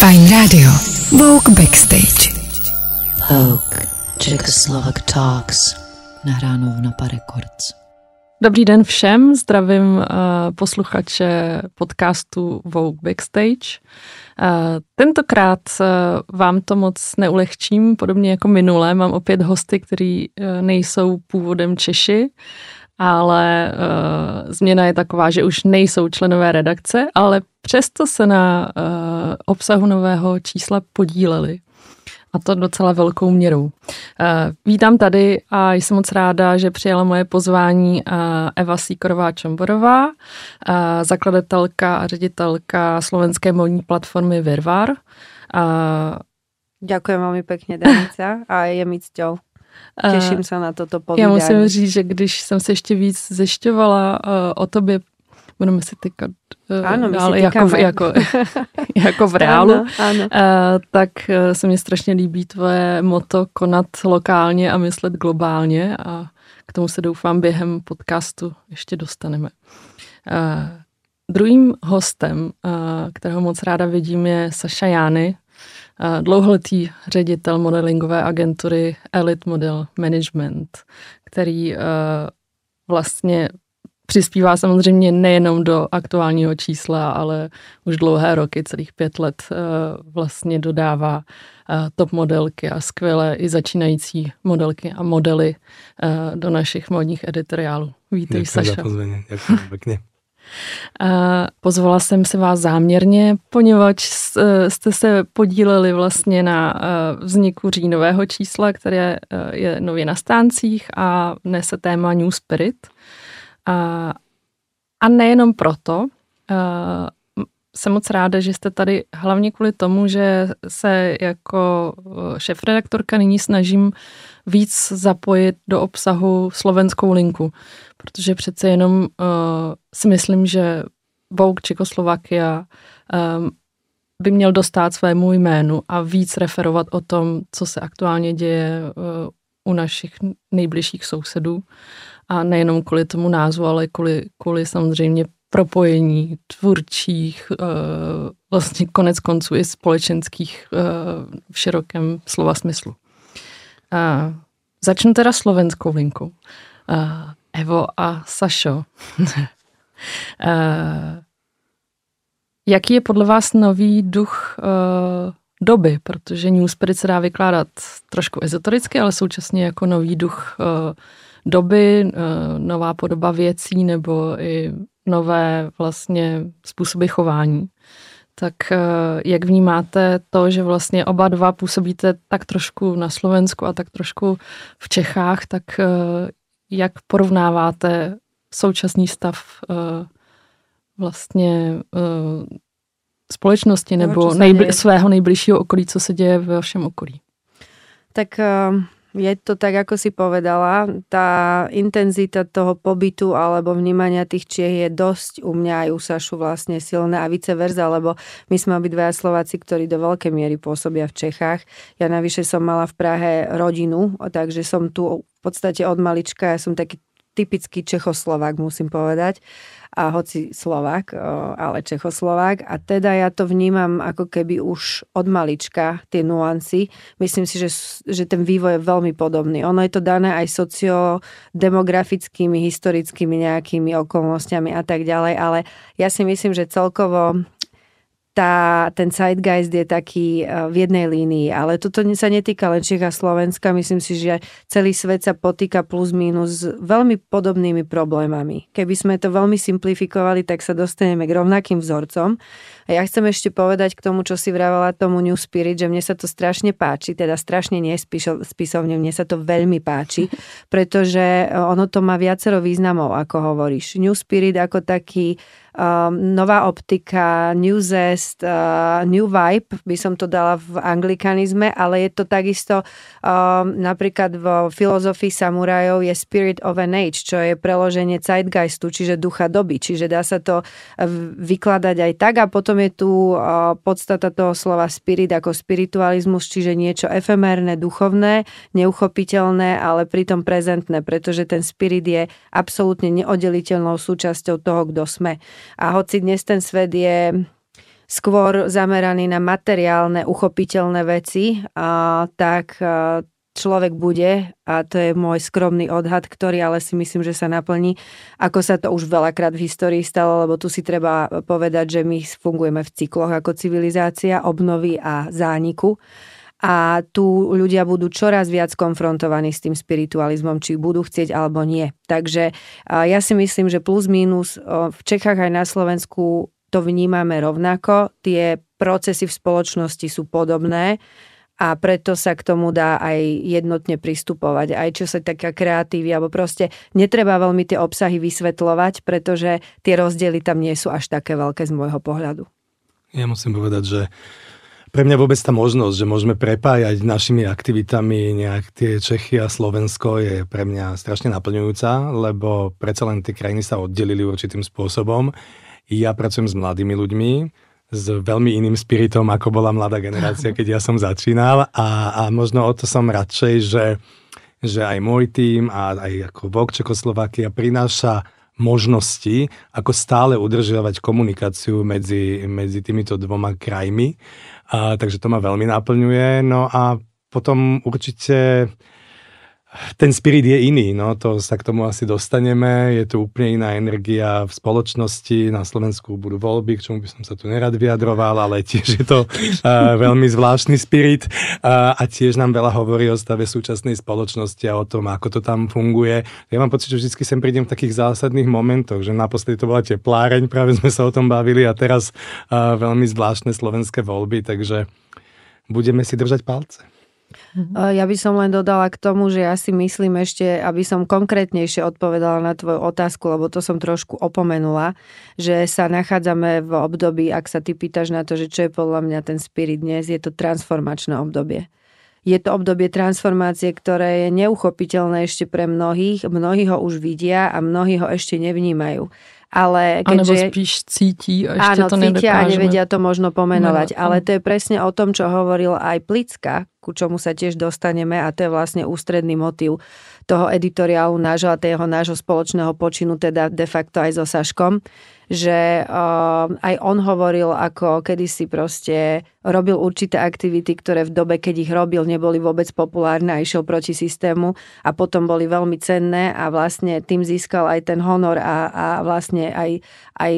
Fajn Radio. Vogue Backstage. Vogue Czechoslovak Talks. Nahráno v Napa Records. Dobrý den všem, zdravím uh, posluchače podcastu Vogue Backstage. Uh, tentokrát uh, vám to moc neulehčím, podobně jako minule. Mám opět hosty, kteří uh, nejsou původem Češi, ale uh, změna je taková, že už nejsou členové redakce, ale přesto se na uh, obsahu nového čísla podíleli. A to docela velkou měrou. Uh, vítám tady a jsem moc ráda, že přijala moje pozvání uh, Eva Síkorová Čomborová, uh, zakladatelka a ředitelka slovenské modní platformy Virvar. Ďakujem veľmi pekne, Danica, a je mi cťou. Těším se na toto povídání. Já musím říct, že když jsem se ještě víc zjišťovala uh, o tobě, budeme si tykat uh, ano, dále jako, v, jako, jako v reálu, ano, ano. Tak se mi strašně líbí tvoje moto konat lokálně a myslet globálně a k tomu se doufám během podcastu ještě dostaneme. Uh, druhým hostem, kterého moc ráda vidím, je Saša Jány, dlouholetý ředitel modelingové agentury Elite Model Management, který vlastně přispívá samozřejmě nejenom do aktuálního čísla, ale už dlouhé roky, celých pět let vlastně dodává top modelky a skvělé i začínající modelky a modely do našich modních editoriálů. Vítej, Saša. Děkuji za pěkně. Pozvala jsem se vás záměrně, poněvadž jste se podíleli vlastně na vzniku říjnového čísla, které je nově na stáncích a nese téma New Spirit. A nejenom proto, jsem moc ráda, že jste tady hlavně kvůli tomu, že se jako šéf-redaktorka nyní snažím víc zapojit do obsahu slovenskou linku, protože přece jenom uh, si myslím, že Vogue Čekoslovakia um, by měl dostat svému jménu a víc referovat o tom, co se aktuálně děje uh, u našich nejbližších sousedů. A nejenom kvůli tomu názvu, ale kvůli, kvůli samozřejmě propojení tvůrčích, uh, vlastně konec konců i společenských uh, v širokém slova smyslu. Uh, začnu teda slovenskou linkou. Evo a Sašo. jaký je podle vás nový duch doby? Protože New Spirit se dá vykládat trošku ezotericky, ale současně jako nový duch doby, nová podoba věcí nebo i nové vlastně způsoby chování tak eh, jak vnímáte to, že vlastně oba dva působíte tak trošku na Slovensku a tak trošku v Čechách, tak eh, jak porovnáváte současný stav eh, vlastně společnosti nebo nejbli- svého nejbližšího okolí, co se děje ve vašem okolí? Tak je to tak, ako si povedala, tá intenzita toho pobytu alebo vnímania tých Čiech je dosť u mňa aj u Sašu vlastne silné a vice verza, lebo my sme obidvaja Slováci, ktorí do veľkej miery pôsobia v Čechách. Ja navyše som mala v Prahe rodinu, takže som tu v podstate od malička, ja som taký typický Čechoslovák, musím povedať a hoci Slovák, ale Čechoslovák. A teda ja to vnímam ako keby už od malička, tie nuancy. Myslím si, že, že ten vývoj je veľmi podobný. Ono je to dané aj sociodemografickými, historickými nejakými okolnostiami a tak ďalej, ale ja si myslím, že celkovo tá, ten zeitgeist je taký eh, v jednej línii, ale toto sa netýka len Čech a Slovenska, myslím si, že celý svet sa potýka plus minus s veľmi podobnými problémami. Keby sme to veľmi simplifikovali, tak sa dostaneme k rovnakým vzorcom. A ja chcem ešte povedať k tomu, čo si vravala tomu New Spirit, že mne sa to strašne páči, teda strašne nie spisovne, mne sa to veľmi páči, pretože eh, ono to má viacero významov, ako hovoríš. New Spirit ako taký um, nová optika, new zest, uh, new vibe, by som to dala v anglikanizme, ale je to takisto um, napríklad vo filozofii samurajov je spirit of an age, čo je preloženie zeitgeistu, čiže ducha doby, čiže dá sa to vykladať aj tak a potom je tu uh, podstata toho slova spirit ako spiritualizmus, čiže niečo efemérne, duchovné, neuchopiteľné, ale pritom prezentné, pretože ten spirit je absolútne neoddeliteľnou súčasťou toho, kto sme. A hoci dnes ten svet je skôr zameraný na materiálne, uchopiteľné veci, a, tak a, človek bude, a to je môj skromný odhad, ktorý ale si myslím, že sa naplní, ako sa to už veľakrát v histórii stalo, lebo tu si treba povedať, že my fungujeme v cykloch ako civilizácia, obnovy a zániku a tu ľudia budú čoraz viac konfrontovaní s tým spiritualizmom, či budú chcieť alebo nie. Takže ja si myslím, že plus minus v Čechách aj na Slovensku to vnímame rovnako. Tie procesy v spoločnosti sú podobné a preto sa k tomu dá aj jednotne pristupovať. Aj čo sa taká kreatívy, alebo proste netreba veľmi tie obsahy vysvetľovať, pretože tie rozdiely tam nie sú až také veľké z môjho pohľadu. Ja musím povedať, že pre mňa vôbec tá možnosť, že môžeme prepájať našimi aktivitami nejak tie Čechy a Slovensko je pre mňa strašne naplňujúca, lebo predsa len tie krajiny sa oddelili určitým spôsobom. Ja pracujem s mladými ľuďmi, s veľmi iným spiritom, ako bola mladá generácia, keď ja som začínal a, a možno o to som radšej, že, že aj môj tým a aj ako VOK Čekoslovakia prináša možnosti, ako stále udržiavať komunikáciu medzi, medzi týmito dvoma krajmi. A, takže to ma veľmi naplňuje. No a potom určite ten spirit je iný, no to sa k tomu asi dostaneme, je tu úplne iná energia v spoločnosti, na Slovensku budú voľby, k čomu by som sa tu nerad vyjadroval, ale tiež je to uh, veľmi zvláštny spirit uh, a tiež nám veľa hovorí o stave súčasnej spoločnosti a o tom, ako to tam funguje. Ja mám pocit, že vždy sem prídem v takých zásadných momentoch, že naposledy to bola tepláreň, práve sme sa o tom bavili a teraz uh, veľmi zvláštne slovenské voľby, takže budeme si držať palce. Mhm. Ja by som len dodala k tomu, že ja si myslím ešte, aby som konkrétnejšie odpovedala na tvoju otázku, lebo to som trošku opomenula, že sa nachádzame v období, ak sa ty pýtaš na to, že čo je podľa mňa ten spirit dnes, je to transformačné obdobie. Je to obdobie transformácie, ktoré je neuchopiteľné ešte pre mnohých, mnohí ho už vidia a mnohí ho ešte nevnímajú ale keďže... Alebo spíš cíti a ešte áno, to cítia a nevedia to možno pomenovať. No, ale to je presne o tom, čo hovoril aj Plicka, ku čomu sa tiež dostaneme a to je vlastne ústredný motív toho editoriálu nášho a tého nášho spoločného počinu, teda de facto aj so Saškom, že uh, aj on hovoril, ako kedysi proste robil určité aktivity, ktoré v dobe, keď ich robil, neboli vôbec populárne a išiel proti systému a potom boli veľmi cenné a vlastne tým získal aj ten honor a, a vlastne aj, aj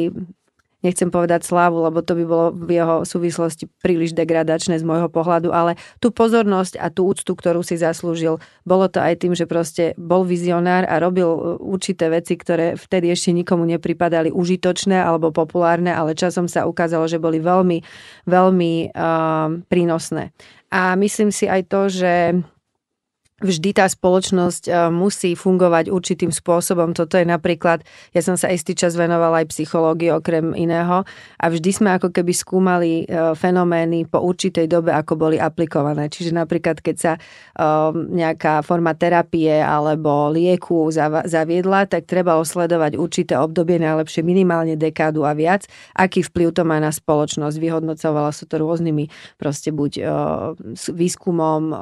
nechcem povedať slávu, lebo to by bolo v jeho súvislosti príliš degradačné z môjho pohľadu, ale tú pozornosť a tú úctu, ktorú si zaslúžil, bolo to aj tým, že proste bol vizionár a robil uh, určité veci, ktoré vtedy ešte nikomu nepripadali užitočné alebo populárne, ale časom sa ukázalo, že boli veľmi, veľmi uh, prínosné. A myslím si aj to, že vždy tá spoločnosť eh, musí fungovať určitým spôsobom. Toto je napríklad, ja som sa istý čas venovala aj psychológii okrem iného a vždy sme ako keby skúmali eh, fenomény po určitej dobe, ako boli aplikované. Čiže napríklad, keď sa eh, nejaká forma terapie alebo lieku zaviedla, tak treba osledovať určité obdobie, najlepšie minimálne dekádu a viac, aký vplyv to má na spoločnosť. Vyhodnocovala sa to rôznymi proste buď výskumom,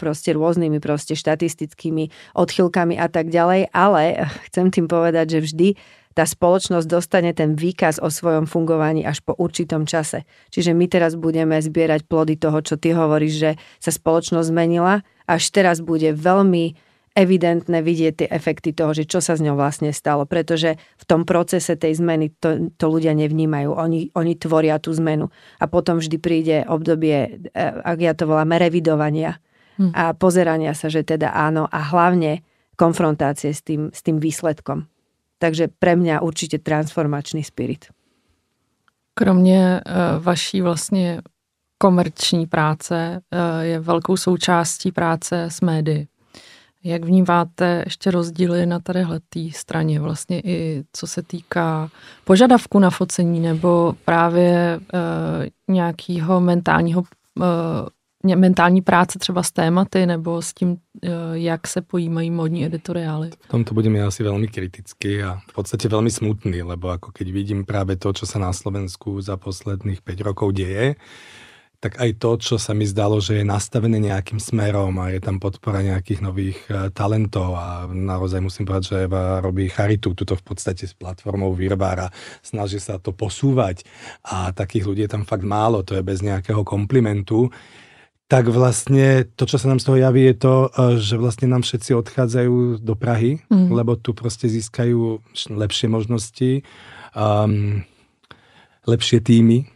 proste rôznymi proste proste štatistickými odchylkami a tak ďalej, ale chcem tým povedať, že vždy tá spoločnosť dostane ten výkaz o svojom fungovaní až po určitom čase. Čiže my teraz budeme zbierať plody toho, čo ty hovoríš, že sa spoločnosť zmenila, až teraz bude veľmi evidentné vidieť tie efekty toho, že čo sa s ňou vlastne stalo, pretože v tom procese tej zmeny to, to ľudia nevnímajú. Oni, oni tvoria tú zmenu. A potom vždy príde obdobie, e, ak ja to volám, revidovania hm. a pozerania sa, že teda áno a hlavne konfrontácie s tým, s tým výsledkom. Takže pre mňa určite transformačný spirit. Kromě uh, vaší vlastně komerční práce uh, je velkou součástí práce s médií. Jak vnímáte ještě rozdíly na tadyhle straně, vlastně i co se týká požadavku na focení nebo právě uh, nějakého mentálního uh, mentální práce třeba s tématy nebo s tím, eh, jak se pojímají modní editoriály? V tomto budeme asi veľmi kritický a v podstate veľmi smutný, lebo ako keď vidím práve to, čo sa na Slovensku za posledných 5 rokov deje, tak aj to, čo sa mi zdalo, že je nastavené nejakým smerom a je tam podpora nejakých nových uh, talentov a naozaj musím povedať, že Eva robí charitu, tuto v podstate s platformou Virvára, snaží sa to posúvať a takých ľudí je tam fakt málo, to je bez nejakého komplimentu tak vlastne to, čo sa nám z toho javí, je to, e, že vlastne nám všetci odchádzajú do Prahy, mm. lebo tu proste získajú lepšie možnosti, um, lepšie týmy,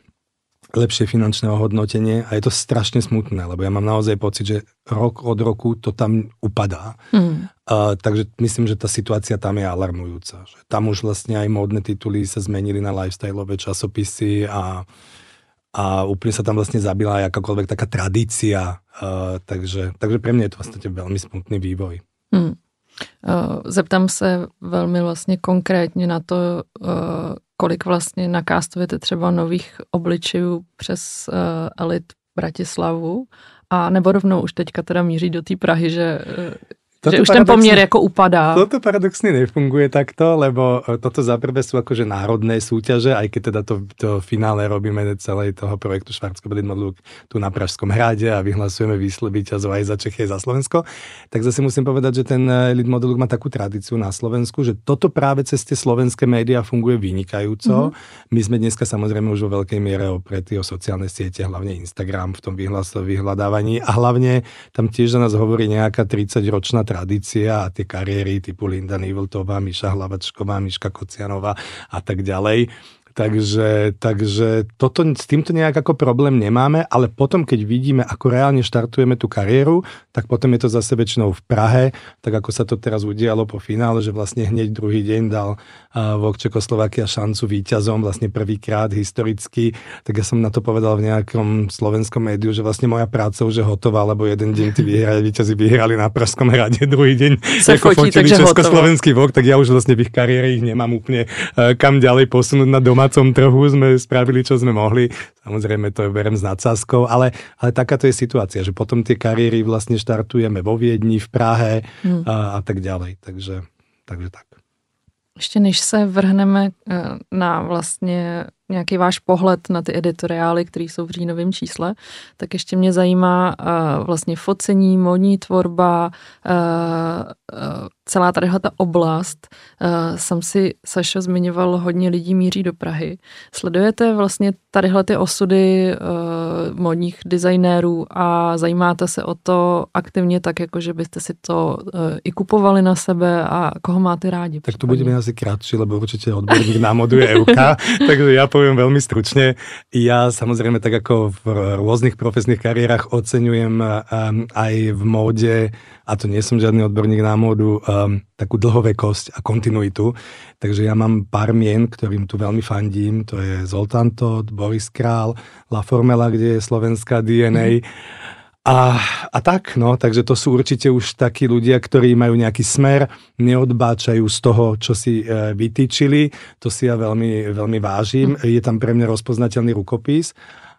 lepšie finančné ohodnotenie a je to strašne smutné, lebo ja mám naozaj pocit, že rok od roku to tam upadá. Mm. Uh, takže myslím, že tá situácia tam je alarmujúca. Že tam už vlastne aj módne tituly sa zmenili na lifestyleové časopisy a a úplne sa tam vlastne zabila aj akákoľvek taká tradícia. Uh, takže, takže pre mňa je to vlastne veľmi smutný vývoj. Hmm. Uh, zeptám se velmi vlastně konkrétně na to, uh, kolik vlastně nakástujete třeba nových obličejů přes uh, elit Bratislavu a nebo rovnou už teďka teda míří do té Prahy, že toto že už ten poměr jako upadá. Toto paradoxne nefunguje takto, lebo e, toto za prvé sú akože národné súťaže, aj keď teda to, to finále robíme celej toho projektu Švarcko Modluk tu na Pražskom hrade a vyhlasujeme víťazov aj za Čechy, aj za Slovensko, tak zase musím povedať, že ten Elite Modluk má takú tradíciu na Slovensku, že toto práve cez tie slovenské médiá funguje vynikajúco. Mm-hmm. My sme dneska samozrejme už vo veľkej miere opretí o sociálne siete, hlavne Instagram v tom vyhľadávaní a hlavne tam tiež za nás hovorí nejaká 30-ročná tradícia a tie kariéry typu Linda Niveltová, Miša Hlavačková, Miška Kocianová a tak ďalej Takže, takže toto, s týmto nejak ako problém nemáme, ale potom, keď vidíme, ako reálne štartujeme tú kariéru, tak potom je to zase väčšinou v Prahe, tak ako sa to teraz udialo po finále, že vlastne hneď druhý deň dal uh, Vok Čekoslovakia šancu víťazom, vlastne prvýkrát historicky, tak ja som na to povedal v nejakom slovenskom médiu, že vlastne moja práca už je hotová, lebo jeden deň tí vyhrali, víťazi vyhrali na Pražskom hrade, druhý deň sa ako fotí, fotili československý Vok, tak ja už vlastne v ich kariére ich nemám úplne uh, kam ďalej posunúť na doma domácom trhu sme spravili, čo sme mohli. Samozrejme, to berem s nadsázkou, ale, ale takáto je situácia, že potom tie kariéry vlastne štartujeme vo Viedni, v Prahe hmm. a, a tak ďalej. Takže, takže tak. Ještě než se vrhneme eh, na vlastně nějaký váš pohled na ty editoriály, které jsou v říjnovém čísle, tak ještě mě zajímá uh, vlastně focení, modní tvorba, uh, uh, celá tadyhle ta oblast. Uh, jsem si, Sašo, zmiňoval, hodně lidí míří do Prahy. Sledujete vlastně tadyhle ty osudy uh, modních designérů a zajímáte se o to aktivně tak, jako že byste si to uh, i kupovali na sebe a koho máte rádi? Tak to budeme asi kratší, lebo určitě odborník na modu je Euka, takže já poviem veľmi stručne. Ja samozrejme tak ako v rôznych profesných kariérach oceňujem aj v móde, a to nie som žiadny odborník na módu, takú dlhovekosť a kontinuitu. Takže ja mám pár mien, ktorým tu veľmi fandím. To je Zoltán Todd, Boris Král, La Formela, kde je slovenská DNA. Mm-hmm a, a tak, no, takže to sú určite už takí ľudia, ktorí majú nejaký smer, neodbáčajú z toho, čo si e, vytýčili, to si ja veľmi, veľmi vážim, hm. je tam pre mňa rozpoznateľný rukopis.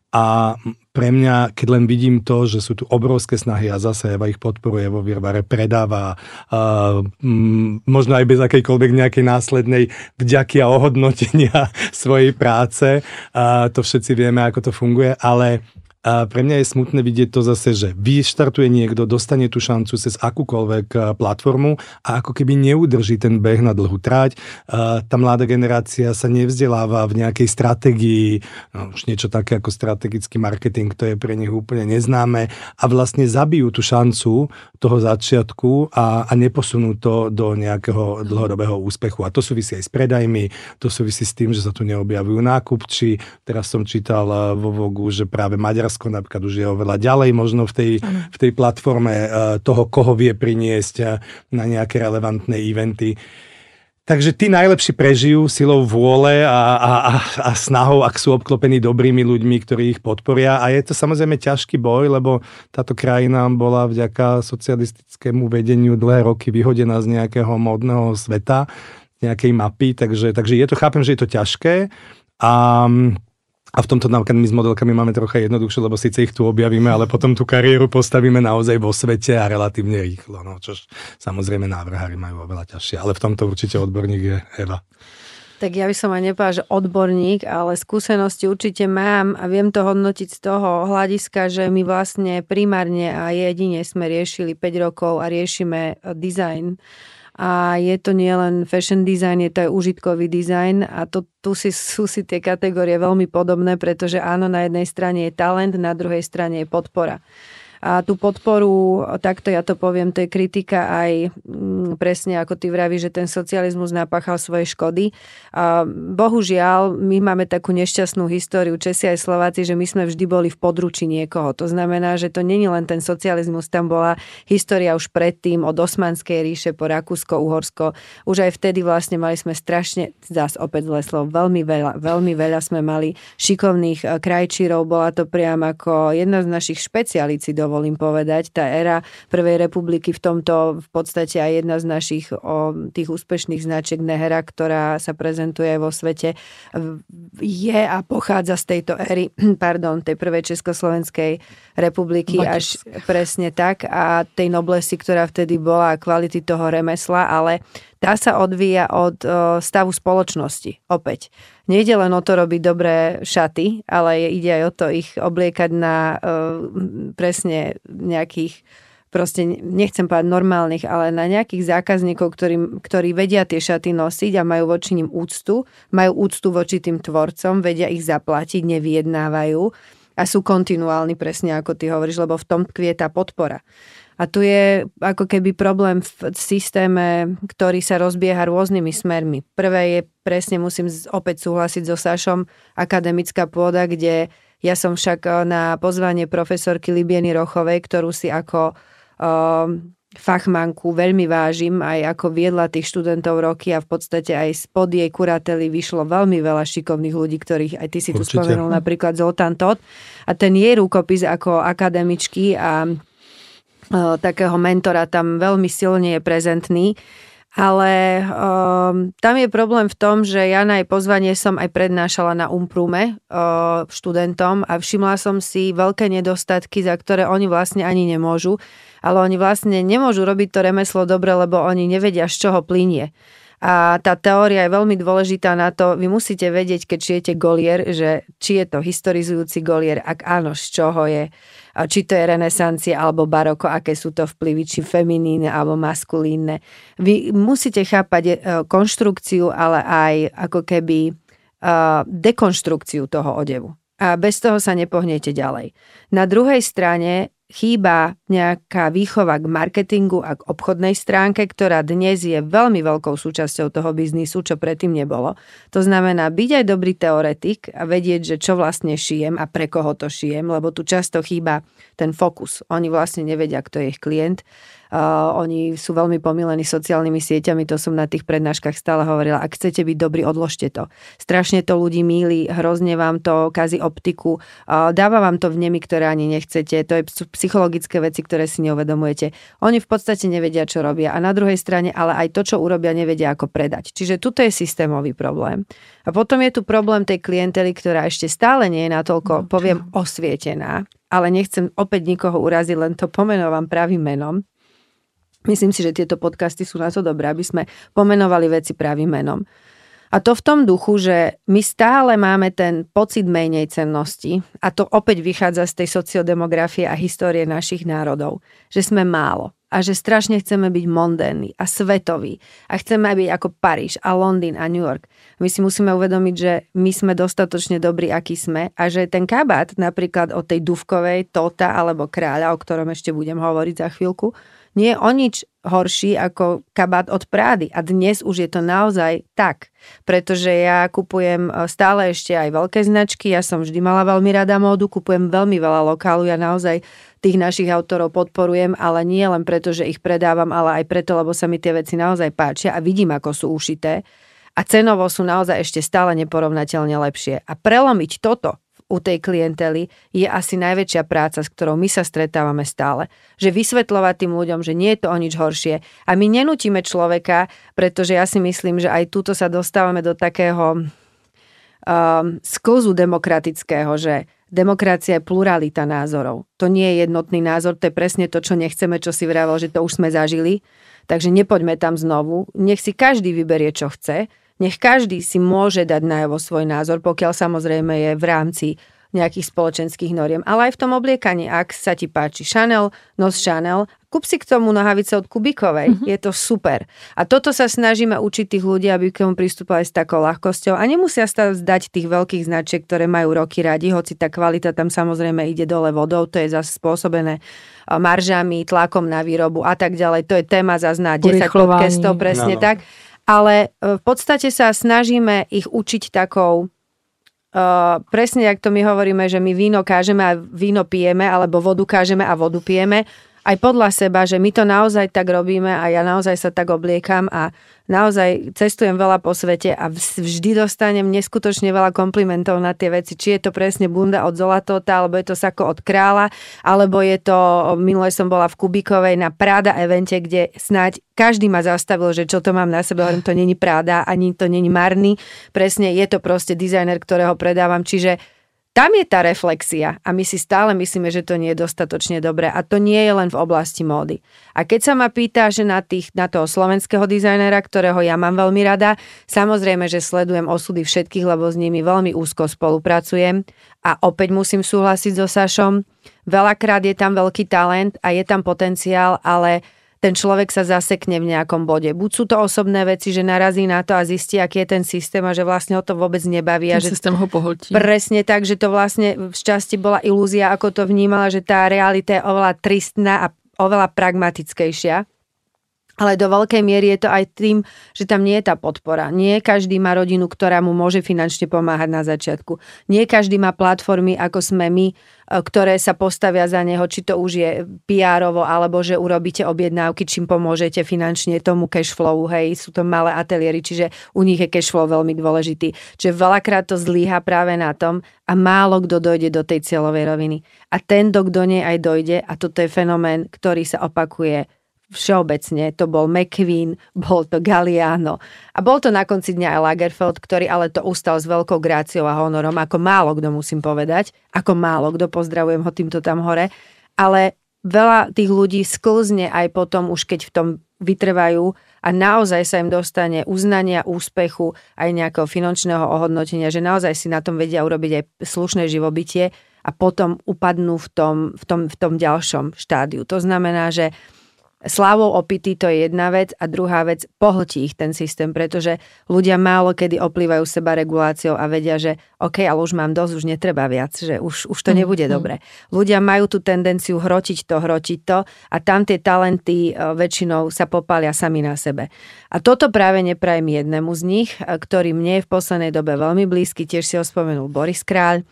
A pre mňa, keď len vidím to, že sú tu obrovské snahy a zase Eva ich podporuje vo Virvare, predáva, uh, m, možno aj bez akejkoľvek nejakej následnej vďaky a ohodnotenia svojej práce, uh, to všetci vieme, ako to funguje, ale a pre mňa je smutné vidieť to zase, že vyštartuje niekto, dostane tú šancu cez akúkoľvek platformu a ako keby neudrží ten beh na dlhú tráť. Tá mladá generácia sa nevzdeláva v nejakej stratégii, no, už niečo také ako strategický marketing, to je pre nich úplne neznáme a vlastne zabijú tú šancu toho začiatku a, a neposunú to do nejakého dlhodobého úspechu. A to súvisí aj s predajmi, to súvisí s tým, že sa tu neobjavujú nákupči. Teraz som čítal vo Vogu, že práve Maďar Maďarsko napríklad už je oveľa ďalej možno v tej, v tej platforme eh, toho, koho vie priniesť eh, na nejaké relevantné eventy. Takže tí najlepší prežijú silou vôle a, a, a, a snahou, ak sú obklopení dobrými ľuďmi, ktorí ich podporia. A je to samozrejme ťažký boj, lebo táto krajina bola vďaka socialistickému vedeniu dlhé roky vyhodená z nejakého modného sveta, nejakej mapy, takže, takže je to, chápem, že je to ťažké. A a v tomto napríklad my s modelkami máme trocha jednoduchšie, lebo síce ich tu objavíme, ale potom tú kariéru postavíme naozaj vo svete a relatívne rýchlo. No, čo samozrejme návrhári majú oveľa ťažšie, ale v tomto určite odborník je Eva. Tak ja by som aj nepovedala, že odborník, ale skúsenosti určite mám a viem to hodnotiť z toho hľadiska, že my vlastne primárne a jedine sme riešili 5 rokov a riešime design a je to nielen fashion design, je to aj užitkový dizajn a to, tu si, sú si tie kategórie veľmi podobné, pretože áno, na jednej strane je talent, na druhej strane je podpora. A tú podporu, takto ja to poviem, to je kritika aj mm, presne ako ty vravíš, že ten socializmus napáchal svoje škody. A bohužiaľ, my máme takú nešťastnú históriu, Česi aj Slováci, že my sme vždy boli v područí niekoho. To znamená, že to není len ten socializmus, tam bola história už predtým od Osmanskej ríše po Rakúsko, Uhorsko. Už aj vtedy vlastne mali sme strašne, zás opäť zle slovo, veľmi veľa, veľmi veľa sme mali šikovných eh, krajčírov, bola to priam ako jedna z našich do dovolím povedať. Tá éra Prvej republiky v tomto v podstate aj jedna z našich o, tých úspešných značiek Nehera, ktorá sa prezentuje vo svete, je a pochádza z tejto éry, pardon, tej prvej Československej republiky až presne tak a tej noblesi, ktorá vtedy bola a kvality toho remesla, ale tá sa odvíja od stavu spoločnosti. Opäť. Nejde len o to robiť dobré šaty, ale ide aj o to ich obliekať na presne nejakých proste nechcem povedať normálnych, ale na nejakých zákazníkov, ktorí, ktorí vedia tie šaty nosiť a majú voči nim úctu, majú úctu voči tým tvorcom, vedia ich zaplatiť, nevyjednávajú a sú kontinuálni, presne ako ty hovoríš, lebo v tom tkvie tá podpora. A tu je ako keby problém v systéme, ktorý sa rozbieha rôznymi smermi. Prvé je, presne musím opäť súhlasiť so Sašom, akademická pôda, kde ja som však eh, na pozvanie profesorky Libieny Rochovej, ktorú si ako um, fachmanku veľmi vážim, aj ako viedla tých študentov roky a v podstate aj spod jej kurately vyšlo veľmi veľa šikovných ľudí, ktorých aj ty si Určite. tu spomenul, napríklad Zoltán Todd. A ten jej rukopis ako akademičky a takého mentora tam veľmi silne je prezentný. Ale um, tam je problém v tom, že ja na jej pozvanie som aj prednášala na Umprume uh, študentom a všimla som si veľké nedostatky, za ktoré oni vlastne ani nemôžu. Ale oni vlastne nemôžu robiť to remeslo dobre, lebo oni nevedia, z čoho plinie. A tá teória je veľmi dôležitá na to, vy musíte vedieť, keď šijete golier, že či je to historizujúci golier, ak áno, z čoho je, či to je renesancie alebo baroko, aké sú to vplyvy, či feminínne alebo maskulínne. Vy musíte chápať e, konštrukciu, ale aj ako keby e, dekonštrukciu toho odevu. A bez toho sa nepohnete ďalej. Na druhej strane chýba nejaká výchova k marketingu a k obchodnej stránke, ktorá dnes je veľmi veľkou súčasťou toho biznisu, čo predtým nebolo. To znamená byť aj dobrý teoretik a vedieť, že čo vlastne šijem a pre koho to šijem, lebo tu často chýba ten fokus. Oni vlastne nevedia, kto je ich klient Uh, oni sú veľmi pomilení sociálnymi sieťami, to som na tých prednáškach stále hovorila. Ak chcete byť dobrí, odložte to. Strašne to ľudí míli, hrozne vám to kazí optiku, uh, dáva vám to vnemy, ktoré ani nechcete. To je psychologické veci, ktoré si neuvedomujete. Oni v podstate nevedia, čo robia. A na druhej strane, ale aj to, čo urobia, nevedia, ako predať. Čiže tuto je systémový problém. A potom je tu problém tej klientely, ktorá ešte stále nie je natoľko, no, poviem, osvietená, ale nechcem opäť nikoho uraziť, len to pomenovám pravým menom. Myslím si, že tieto podcasty sú na to dobré, aby sme pomenovali veci pravým menom. A to v tom duchu, že my stále máme ten pocit menej cennosti a to opäť vychádza z tej sociodemografie a histórie našich národov, že sme málo a že strašne chceme byť mondénni a svetoví a chceme byť ako Paríž a Londýn a New York. My si musíme uvedomiť, že my sme dostatočne dobrí, akí sme a že ten kabát napríklad od tej Duvkovej, Tota alebo Kráľa, o ktorom ešte budem hovoriť za chvíľku, nie je o nič horší ako kabát od Prády. A dnes už je to naozaj tak, pretože ja kupujem e, stále ešte aj veľké značky, ja som vždy mala veľmi rada módu, kupujem veľmi veľa lokálu, ja naozaj tých našich autorov podporujem, ale nie len preto, že ich predávam, ale aj preto, lebo sa mi tie veci naozaj páčia a vidím, ako sú ušité a cenovo sú naozaj ešte stále neporovnateľne lepšie. A prelomiť toto u tej klientely je asi najväčšia práca, s ktorou my sa stretávame stále. Že vysvetľovať tým ľuďom, že nie je to o nič horšie. A my nenutíme človeka, pretože ja si myslím, že aj túto sa dostávame do takého um, sklzu demokratického, že demokracia je pluralita názorov. To nie je jednotný názor, to je presne to, čo nechceme, čo si vravel, že to už sme zažili. Takže nepoďme tam znovu. Nech si každý vyberie, čo chce nech každý si môže dať najavo svoj názor, pokiaľ samozrejme je v rámci nejakých spoločenských noriem. Ale aj v tom obliekaní, ak sa ti páči Chanel, nos Chanel, kúp si k tomu nohavice od Kubikovej. Mm-hmm. Je to super. A toto sa snažíme učiť tých ľudí, aby k tomu pristupovali s takou ľahkosťou a nemusia sa zdať tých veľkých značiek, ktoré majú roky radi, hoci tá kvalita tam samozrejme ide dole vodou, to je zase spôsobené maržami, tlakom na výrobu a tak ďalej. To je téma zase na 10 podcastov, presne no, no. tak. Ale e, v podstate sa snažíme ich učiť takou Uh, presne, ak to my hovoríme, že my víno kážeme a víno pijeme, alebo vodu kážeme a vodu pijeme, aj podľa seba, že my to naozaj tak robíme a ja naozaj sa tak obliekam a naozaj cestujem veľa po svete a vždy dostanem neskutočne veľa komplimentov na tie veci. Či je to presne bunda od Zolatota, alebo je to sako od kráľa, alebo je to, minule som bola v Kubikovej na Prada evente, kde snáď každý ma zastavil, že čo to mám na sebe, hovorím, to není Prada, ani to není Marny. Presne je to proste dizajner, ktorého predávam, čiže tam je tá reflexia a my si stále myslíme, že to nie je dostatočne dobré a to nie je len v oblasti módy. A keď sa ma pýta, že na, tých, na toho slovenského dizajnera, ktorého ja mám veľmi rada, samozrejme, že sledujem osudy všetkých, lebo s nimi veľmi úzko spolupracujem a opäť musím súhlasiť so Sašom. Veľakrát je tam veľký talent a je tam potenciál, ale ten človek sa zasekne v nejakom bode. Buď sú to osobné veci, že narazí na to a zistí, aký je ten systém a že vlastne ho to vôbec nebaví. Ten a že systém ho pohltí. Presne tak, že to vlastne v časti bola ilúzia, ako to vnímala, že tá realita je oveľa tristná a oveľa pragmatickejšia ale do veľkej miery je to aj tým, že tam nie je tá podpora. Nie každý má rodinu, ktorá mu môže finančne pomáhať na začiatku. Nie každý má platformy, ako sme my, e, ktoré sa postavia za neho, či to už je pr alebo že urobíte objednávky, čím pomôžete finančne tomu cashflowu. Hej, sú to malé ateliéry, čiže u nich je cashflow veľmi dôležitý. Čiže veľakrát to zlíha práve na tom a málo kto dojde do tej cieľovej roviny. A ten, kto do nej aj dojde, a toto je fenomén, ktorý sa opakuje všeobecne. To bol McQueen, bol to Galliano a bol to na konci dňa aj Lagerfeld, ktorý ale to ustal s veľkou gráciou a honorom, ako málo kto musím povedať, ako málo kto, pozdravujem ho týmto tam hore, ale veľa tých ľudí sklzne aj potom, už keď v tom vytrvajú a naozaj sa im dostane uznania, úspechu, aj nejakého finančného ohodnotenia, že naozaj si na tom vedia urobiť aj slušné živobytie a potom upadnú v tom, v tom, v tom ďalšom štádiu. To znamená, že slávou opity to je jedna vec a druhá vec, pohltí ich ten systém, pretože ľudia málo kedy oplývajú seba reguláciou a vedia, že OK, ale už mám dosť, už netreba viac, že už, už to mhm, nebude mm. dobre. Ľudia majú tú tendenciu hrotiť to, hrotiť to a tam tie talenty e, väčšinou sa popália sami na sebe. A toto práve neprajem jednému z nich, e, ktorý mne je v poslednej dobe veľmi blízky, tiež si ho spomenul Boris Kráľ,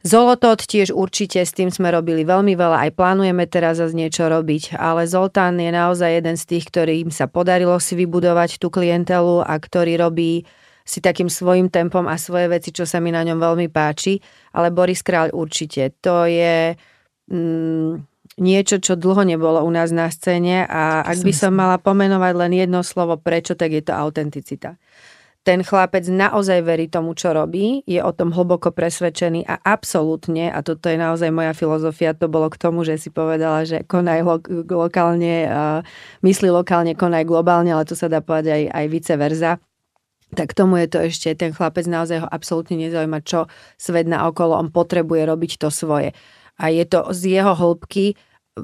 Zolotot tiež určite, s tým sme robili veľmi veľa, aj plánujeme teraz zase niečo robiť, ale Zoltán je naozaj jeden z tých, ktorým sa podarilo si vybudovať tú klientelu a ktorý robí si takým svojim tempom a svoje veci, čo sa mi na ňom veľmi páči, ale Boris Kráľ určite. To je mm, niečo, čo dlho nebolo u nás na scéne a ak by som mala pomenovať len jedno slovo prečo, tak je to autenticita ten chlapec naozaj verí tomu, čo robí, je o tom hlboko presvedčený a absolútne, a toto je naozaj moja filozofia, to bolo k tomu, že si povedala, že konaj lo- lokálne, uh, myslí lokálne, konaj globálne, ale to sa dá povedať aj, aj vice verza tak tomu je to ešte, ten chlapec naozaj ho absolútne nezaujíma, čo svet na okolo, on potrebuje robiť to svoje. A je to z jeho hĺbky,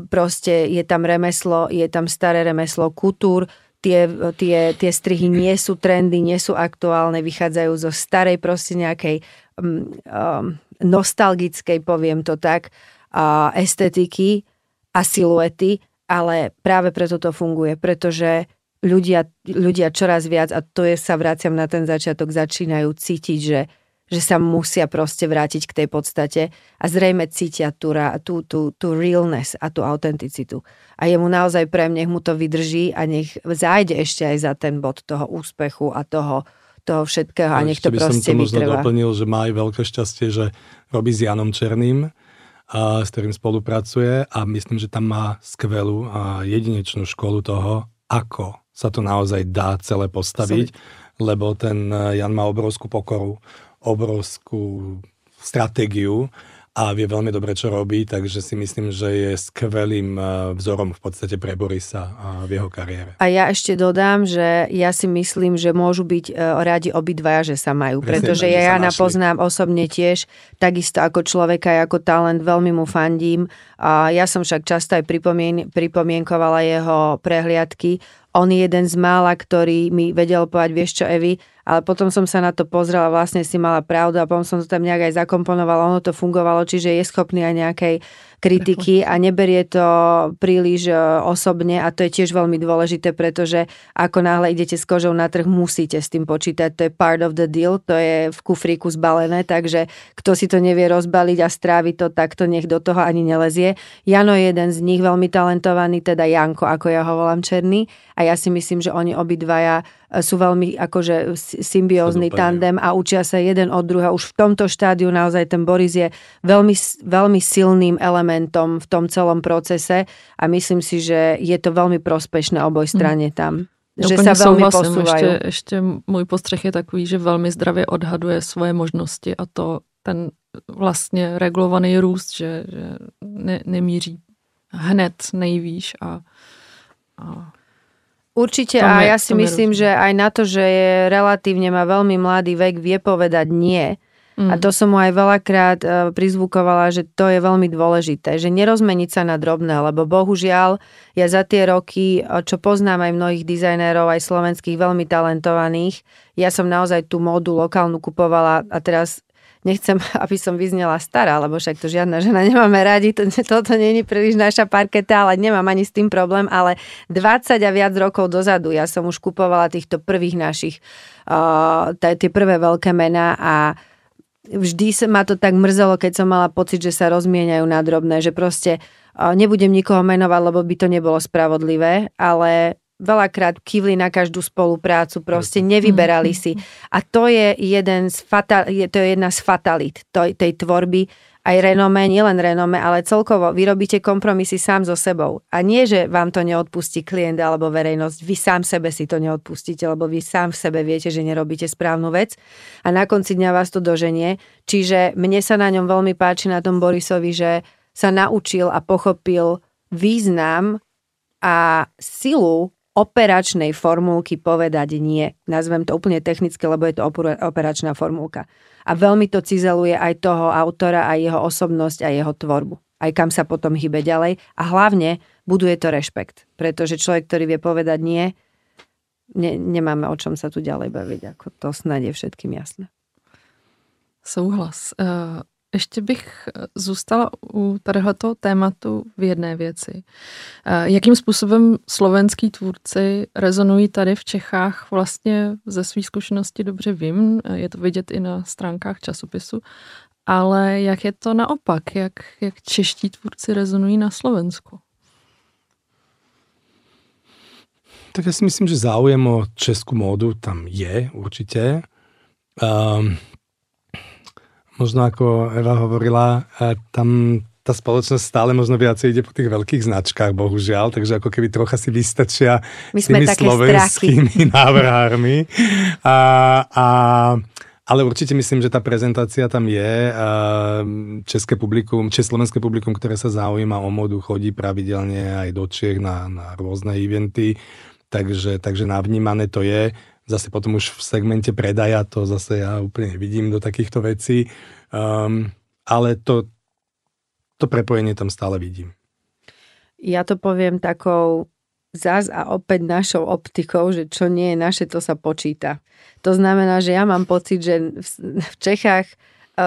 proste je tam remeslo, je tam staré remeslo, kultúr, tie, tie, tie strihy nie sú trendy, nie sú aktuálne, vychádzajú zo starej proste nejakej um, um, nostalgickej, poviem to tak, uh, estetiky a siluety, ale práve preto to funguje, pretože ľudia, ľudia čoraz viac, a to je sa vraciam na ten začiatok, začínajú cítiť, že že sa musia proste vrátiť k tej podstate a zrejme cítia tú, tú, tú, tú realness a tú autenticitu. A jemu naozaj pre nech mu to vydrží a nech zájde ešte aj za ten bod toho úspechu a toho, toho všetkého a, a nech to proste by som to možno doplnil, že má aj veľké šťastie, že robí s Janom Černým, a, s ktorým spolupracuje a myslím, že tam má skvelú a jedinečnú školu toho, ako sa to naozaj dá celé postaviť, Sorry. lebo ten Jan má obrovskú pokoru obrovskú stratégiu a vie veľmi dobre, čo robí, takže si myslím, že je skvelým eh, vzorom v podstate pre Borisa v jeho kariére. A ja ešte dodám, že ja si myslím, že môžu byť eh, radi obidvaja, že sa majú, Presne, pretože ja Jana poznám osobne tiež, takisto ako človeka, ako talent, veľmi mu fandím. A ja som však často aj pripomien- pripomienkovala jeho prehliadky. On je jeden z mála, ktorý mi vedel povedať, vieš čo, Evi, ale potom som sa na to pozrela, vlastne si mala pravdu a potom som to tam nejak aj zakomponovala, ono to fungovalo, čiže je schopný aj nejakej kritiky a neberie to príliš e, osobne a to je tiež veľmi dôležité, pretože ako náhle idete s kožou na trh, musíte s tým počítať, to je part of the deal, to je v kufríku zbalené, takže kto si to nevie rozbaliť a stráviť to, tak to nech do toho ani nelezie. Jano je jeden z nich veľmi talentovaný, teda Janko, ako ja ho volám Černý a ja si myslím, že oni obidvaja sú veľmi akože symbiózny tandem a učia sa jeden od druhého. Už v tomto štádiu naozaj ten Boris je veľmi, veľmi silným elementom v tom celom procese a myslím si, že je to veľmi prospešné oboj strane tam. Že sa veľmi souhlasím. posúvajú. Ešte, ešte môj postřeh je takový, že velmi zdravě odhaduje svoje možnosti a to ten vlastně regulovaný růst, že, že ne, nemíří hned nejvýš a, a Určite a ja si myslím, že aj na to, že je relatívne má veľmi mladý vek, vie povedať nie, Mm. A to som mu aj veľakrát uh, prizvukovala, že to je veľmi dôležité, že nerozmeniť sa na drobné, lebo bohužiaľ ja za tie roky, čo poznám aj mnohých dizajnérov, aj slovenských veľmi talentovaných, ja som naozaj tú módu lokálnu kupovala a teraz nechcem, aby som vyznela stará, lebo však to žiadna žena nemáme radi, to, toto není príliš naša parketa, ale nemám ani s tým problém, ale 20 a viac rokov dozadu ja som už kupovala týchto prvých našich, tie prvé veľké mená a vždy ma to tak mrzelo, keď som mala pocit, že sa rozmieňajú na drobné, že proste nebudem nikoho menovať, lebo by to nebolo spravodlivé, ale veľakrát kývli na každú spoluprácu, proste nevyberali si. A to je, jeden z fatal, to je jedna z fatalit tej tvorby, aj renome, nielen renome, ale celkovo vy robíte kompromisy sám so sebou. A nie, že vám to neodpustí klient alebo verejnosť, vy sám sebe si to neodpustíte, lebo vy sám v sebe viete, že nerobíte správnu vec a na konci dňa vás to doženie. Čiže mne sa na ňom veľmi páči na tom Borisovi, že sa naučil a pochopil význam a silu operačnej formulky povedať nie. Nazvem to úplne technicky, lebo je to operačná formulka. A veľmi to cizeluje aj toho autora, aj jeho osobnosť a jeho tvorbu. Aj kam sa potom hýbe ďalej. A hlavne buduje to rešpekt. Pretože človek, ktorý vie povedať nie, ne, nemáme o čom sa tu ďalej baviť. Ako to snad je všetkým jasné. Souhlas. Uh ještě bych eh, zůstala u tohoto tématu v jedné věci. Eh, jakým způsobem slovenský tvůrci rezonují tady v Čechách vlastně ze svých zkušeností dobře vím, eh, je to vidět i na stránkách časopisu, ale jak je to naopak, jak, jak čeští tvůrci rezonují na Slovensku? Tak ja si myslím, že záujem o českú módu tam je určite. Um, možno ako Eva hovorila, tam tá spoločnosť stále možno viacej ide po tých veľkých značkách, bohužiaľ, takže ako keby trocha si vystačia My s tými slovenskými návrhármi. A, a, ale určite myslím, že tá prezentácia tam je. České publikum, československé publikum, ktoré sa zaujíma o modu, chodí pravidelne aj do Čech na, na rôzne eventy, takže, takže navnímané to je. Zase potom už v segmente predaja to zase ja úplne nevidím do takýchto vecí. Um, ale to, to prepojenie tam stále vidím. Ja to poviem takou zás a opäť našou optikou, že čo nie je naše, to sa počíta. To znamená, že ja mám pocit, že v Čechách e,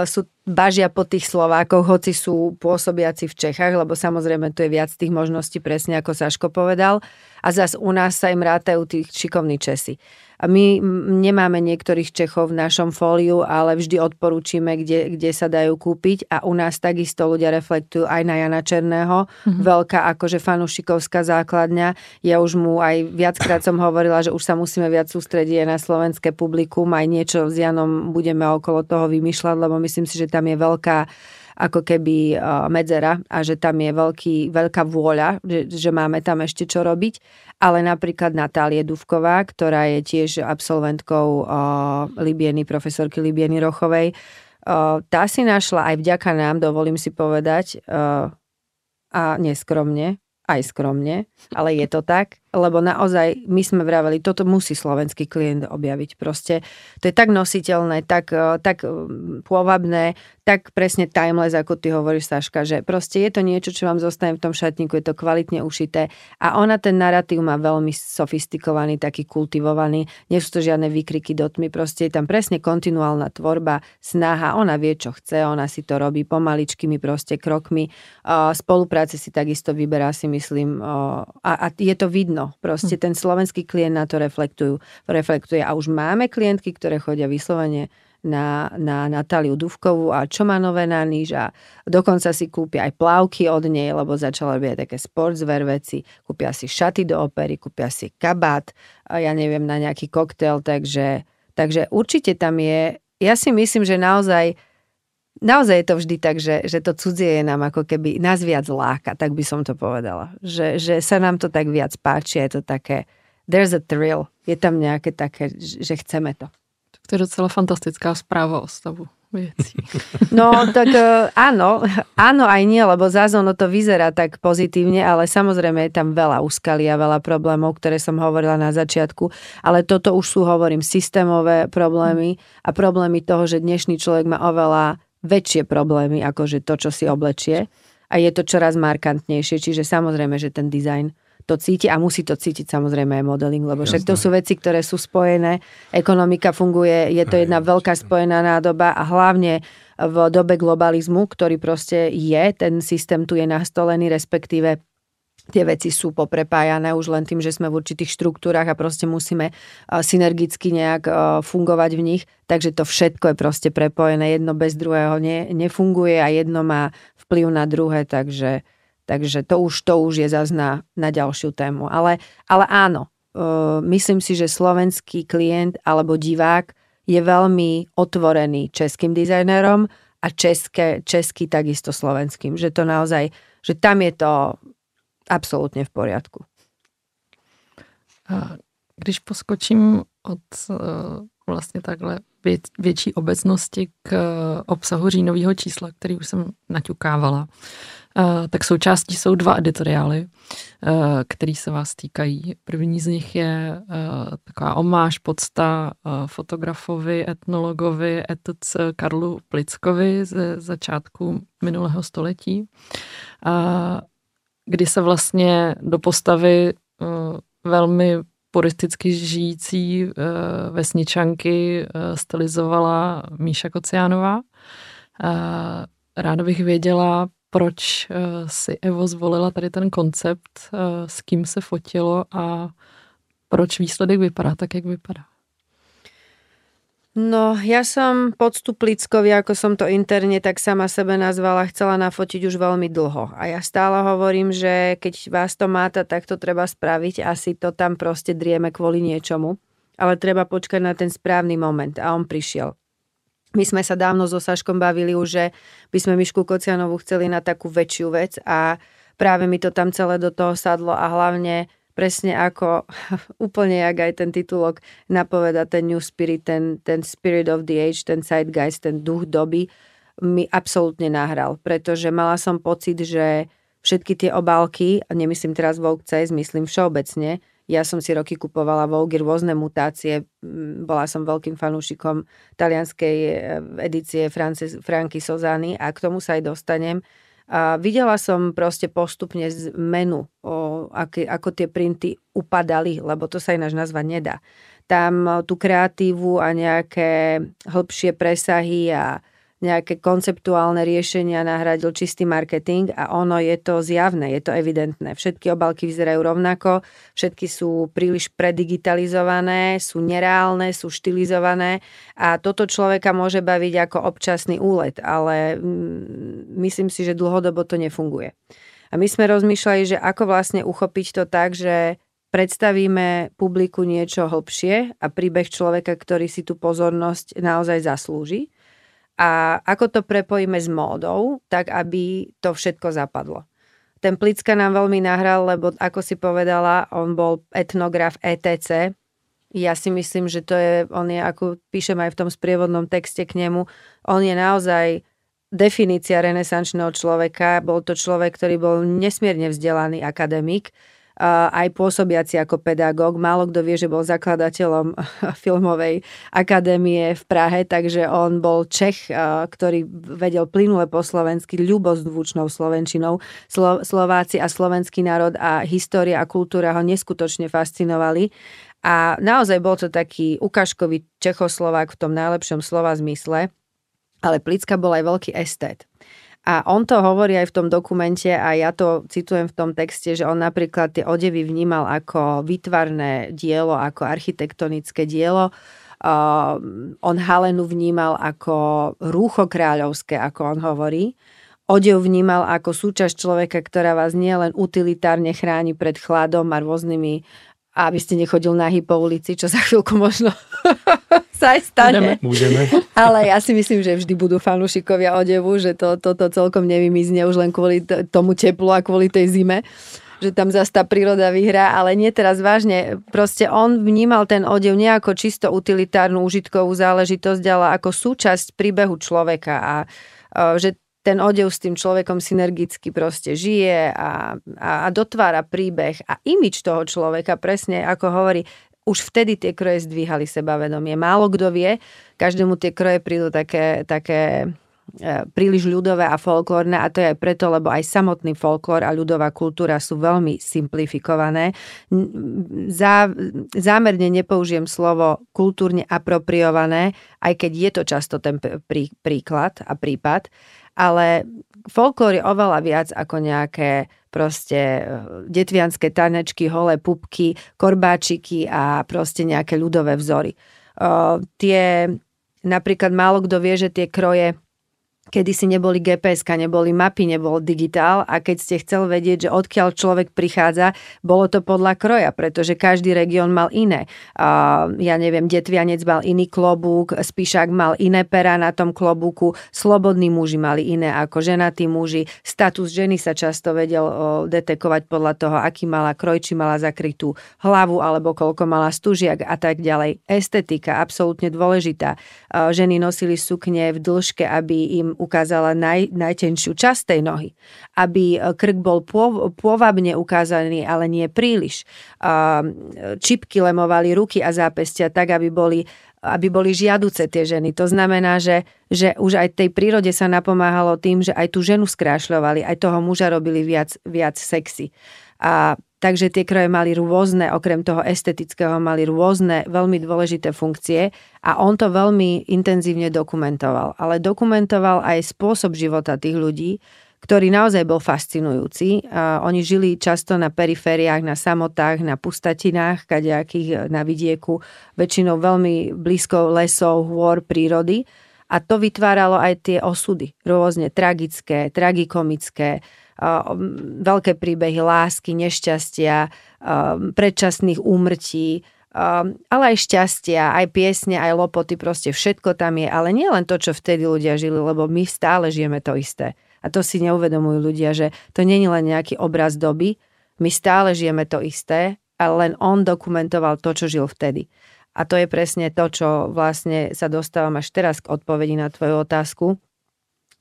sú bažia po tých Slovákoch, hoci sú pôsobiaci v Čechách, lebo samozrejme tu je viac tých možností, presne ako Saško povedal. A zas u nás sa im rátajú tí šikovní Česi. My nemáme niektorých Čechov v našom fóliu, ale vždy odporúčime, kde, kde sa dajú kúpiť a u nás takisto ľudia reflektujú aj na Jana Černého. Mm-hmm. Veľká akože fanušikovská základňa. Ja už mu aj viackrát som hovorila, že už sa musíme viac sústrediť aj na slovenské publikum, aj niečo s Janom budeme okolo toho vymýšľať, lebo myslím si, že tam je veľká ako keby medzera a že tam je veľký, veľká vôľa, že, že máme tam ešte čo robiť. Ale napríklad Natálie Duvková, ktorá je tiež absolventkou Libieny, profesorky Libieny Rochovej, tá si našla aj vďaka nám, dovolím si povedať, a neskromne, aj skromne, ale je to tak, lebo naozaj my sme vraveli, toto musí slovenský klient objaviť. Proste to je tak nositeľné, tak, e, tak e, pôvabné, tak presne timeless, ako ty hovoríš, Saška, že proste je to niečo, čo vám zostane v tom šatníku, je to kvalitne ušité a ona ten narratív má veľmi sofistikovaný, taký kultivovaný, nie sú to žiadne výkriky do tmy, proste je tam presne kontinuálna tvorba, snaha, ona vie, čo chce, ona si to robí pomaličkými proste krokmi, spolupráce si takisto vyberá, si myslím, a, a je to vidno, áno, proste hm. ten slovenský klient na to reflektujú, reflektuje. A už máme klientky, ktoré chodia vyslovene na, na Natáliu Duvkovú a čo má nové na níž a dokonca si kúpia aj plavky od nej, lebo začala robiť také sportswear veci, kúpia si šaty do opery, kúpia si kabát, a ja neviem, na nejaký koktail, takže, takže určite tam je, ja si myslím, že naozaj naozaj je to vždy tak, že, že to cudzie je nám ako keby nás viac láka, tak by som to povedala. Že, že sa nám to tak viac páči, je to také, there's a thrill, je tam nejaké také, že chceme to. To je docela fantastická správa o stavu veci. No, tak e, áno, áno aj nie, lebo zás ono to vyzerá tak pozitívne, ale samozrejme je tam veľa úskalí a veľa problémov, ktoré som hovorila na začiatku, ale toto už sú, hovorím, systémové problémy a problémy toho, že dnešný človek má oveľa väčšie problémy, ako že to, čo si oblečie. A je to čoraz markantnejšie, čiže samozrejme, že ten dizajn to cíti a musí to cítiť samozrejme aj modeling, lebo však to sú veci, ktoré sú spojené, ekonomika funguje, je to jedna veľká spojená nádoba a hlavne v dobe globalizmu, ktorý proste je, ten systém tu je nastolený, respektíve tie veci sú poprepájané už len tým, že sme v určitých štruktúrach a proste musíme synergicky nejak fungovať v nich. Takže to všetko je proste prepojené. Jedno bez druhého ne, nefunguje a jedno má vplyv na druhé, takže, takže to, už, to už je zase na, na ďalšiu tému. Ale, ale áno, myslím si, že slovenský klient alebo divák je veľmi otvorený českým dizajnerom a české, český takisto slovenským. Že to naozaj, že tam je to absolútne v poriadku. Když poskočím od e, vlastně takhle větší obecnosti k obsahu říjnového čísla, který už jsem naťukávala, e, tak součástí jsou dva editoriály, e, který se vás týkají. První z nich je taková omáž, podsta fotografovi, etnologovi, etuc Karlu Plickovi ze začátku minulého století kdy se vlastně do postavy uh, velmi puristicky žijící uh, vesničanky uh, stylizovala Míša Kociánová. Ráda bych věděla, proč si Evo zvolila tady ten koncept, s kým se fotilo a proč výsledek vypadá tak, jak vypadá. No, ja som podstuplickovi, ako som to interne tak sama sebe nazvala, chcela nafotiť už veľmi dlho. A ja stále hovorím, že keď vás to máta, tak to treba spraviť. Asi to tam proste drieme kvôli niečomu. Ale treba počkať na ten správny moment. A on prišiel. My sme sa dávno so Saškom bavili už, že by sme Mišku Kocianovu chceli na takú väčšiu vec a práve mi to tam celé do toho sadlo a hlavne presne ako úplne jak aj ten titulok napoveda ten New Spirit, ten, ten Spirit of the Age, ten Zeitgeist, ten duch doby mi absolútne nahral, pretože mala som pocit, že všetky tie obálky, nemyslím teraz Vogue CS, myslím všeobecne, ja som si roky kupovala Vogue, rôzne mutácie, bola som veľkým fanúšikom talianskej eh, edície Franky Sozany a k tomu sa aj dostanem a videla som proste postupne zmenu, o, aké, ako tie printy upadali, lebo to sa ináč nazvať nedá. Tam tú kreatívu a nejaké hĺbšie presahy a nejaké konceptuálne riešenia nahradil čistý marketing a ono je to zjavné, je to evidentné. Všetky obalky vyzerajú rovnako, všetky sú príliš predigitalizované, sú nereálne, sú štilizované a toto človeka môže baviť ako občasný úlet, ale mm, myslím si, že dlhodobo to nefunguje. A my sme rozmýšľali, že ako vlastne uchopiť to tak, že predstavíme publiku niečo hlbšie a príbeh človeka, ktorý si tú pozornosť naozaj zaslúži a ako to prepojíme s módou, tak aby to všetko zapadlo. Ten Plicka nám veľmi nahral, lebo ako si povedala, on bol etnograf ETC, Ja si myslím, že to je, on je, ako píšem aj v tom sprievodnom texte k nemu, on je naozaj definícia renesančného človeka. Bol to človek, ktorý bol nesmierne vzdelaný akademik, aj pôsobiaci ako pedagóg. Málo kto vie, že bol zakladateľom filmovej akadémie v Prahe, takže on bol Čech, ktorý vedel plynule po slovensky, ľubozvučnou slovenčinou. Slo- Slováci a slovenský národ a história a kultúra ho neskutočne fascinovali. A naozaj bol to taký ukážkový Čechoslovák v tom najlepšom slova zmysle, ale Plicka bol aj veľký estét. A on to hovorí aj v tom dokumente a ja to citujem v tom texte, že on napríklad tie odevy vnímal ako výtvarné dielo, ako architektonické dielo. Uh, on Halenu vnímal ako rúcho kráľovské, ako on hovorí. Odev vnímal ako súčasť človeka, ktorá vás nielen utilitárne chráni pred chladom a rôznymi a aby ste nechodil nahý po ulici, čo za chvíľku možno sa aj stane. Budeme. Ale ja si myslím, že vždy budú fanúšikovia odevu, že to, toto celkom nevymizne už len kvôli tomu teplu a kvôli tej zime že tam zase tá príroda vyhrá, ale nie teraz vážne. Proste on vnímal ten odev nie ako čisto utilitárnu užitkovú záležitosť, ale ako súčasť príbehu človeka a že ten odev s tým človekom synergicky proste žije a, a, a dotvára príbeh a imič toho človeka, presne ako hovorí, už vtedy tie kroje zdvíhali sebavedomie. Málo kto vie, každému tie kroje prídu také, také e, príliš ľudové a folklórne a to je preto, lebo aj samotný folklór a ľudová kultúra sú veľmi simplifikované. Zá, zámerne nepoužijem slovo kultúrne apropriované, aj keď je to často ten prí, príklad a prípad, ale folklór je oveľa viac ako nejaké proste eh, detvianské tanečky, holé pupky, korbáčiky a proste nejaké ľudové vzory. Uh, tie, napríklad málo kto vie, že tie kroje kedy si neboli gps neboli mapy, nebol digitál a keď ste chcel vedieť, že odkiaľ človek prichádza, bolo to podľa kroja, pretože každý región mal iné. Uh, ja neviem, Detvianec mal iný klobúk, Spíšak mal iné pera na tom klobúku, slobodní muži mali iné ako ženatí muži, status ženy sa často vedel uh, detekovať podľa toho, aký mala kroj, či mala zakrytú hlavu alebo koľko mala stužiak a tak ďalej. Estetika, absolútne dôležitá. Uh, ženy nosili sukne v dĺžke, aby im ukázala naj, najtenšiu časť tej nohy, aby e, krk bol pôvabne ukázaný, ale nie príliš. Čipky lemovali ruky a zápestia tak, aby boli aby boli žiaduce tie ženy. To znamená, že, že už aj tej prírode sa napomáhalo tým, že aj tú ženu skrášľovali, aj toho muža robili viac, viac sexy. A Takže tie kroje mali rôzne, okrem toho estetického, mali rôzne veľmi dôležité funkcie a on to veľmi intenzívne dokumentoval. Ale dokumentoval aj spôsob života tých ľudí, ktorý naozaj bol fascinujúci. Oni žili často na perifériách, na samotách, na pustatinách, kadejakých na vidieku, väčšinou veľmi blízko lesov, hôr, prírody. A to vytváralo aj tie osudy, rôzne tragické, tragikomické, veľké príbehy lásky, nešťastia, predčasných úmrtí, ale aj šťastia, aj piesne, aj lopoty, proste všetko tam je. Ale nie len to, čo vtedy ľudia žili, lebo my stále žijeme to isté. A to si neuvedomujú ľudia, že to je len nejaký obraz doby, my stále žijeme to isté, ale len on dokumentoval to, čo žil vtedy. A to je presne to, čo vlastne sa dostávam až teraz k odpovedi na tvoju otázku,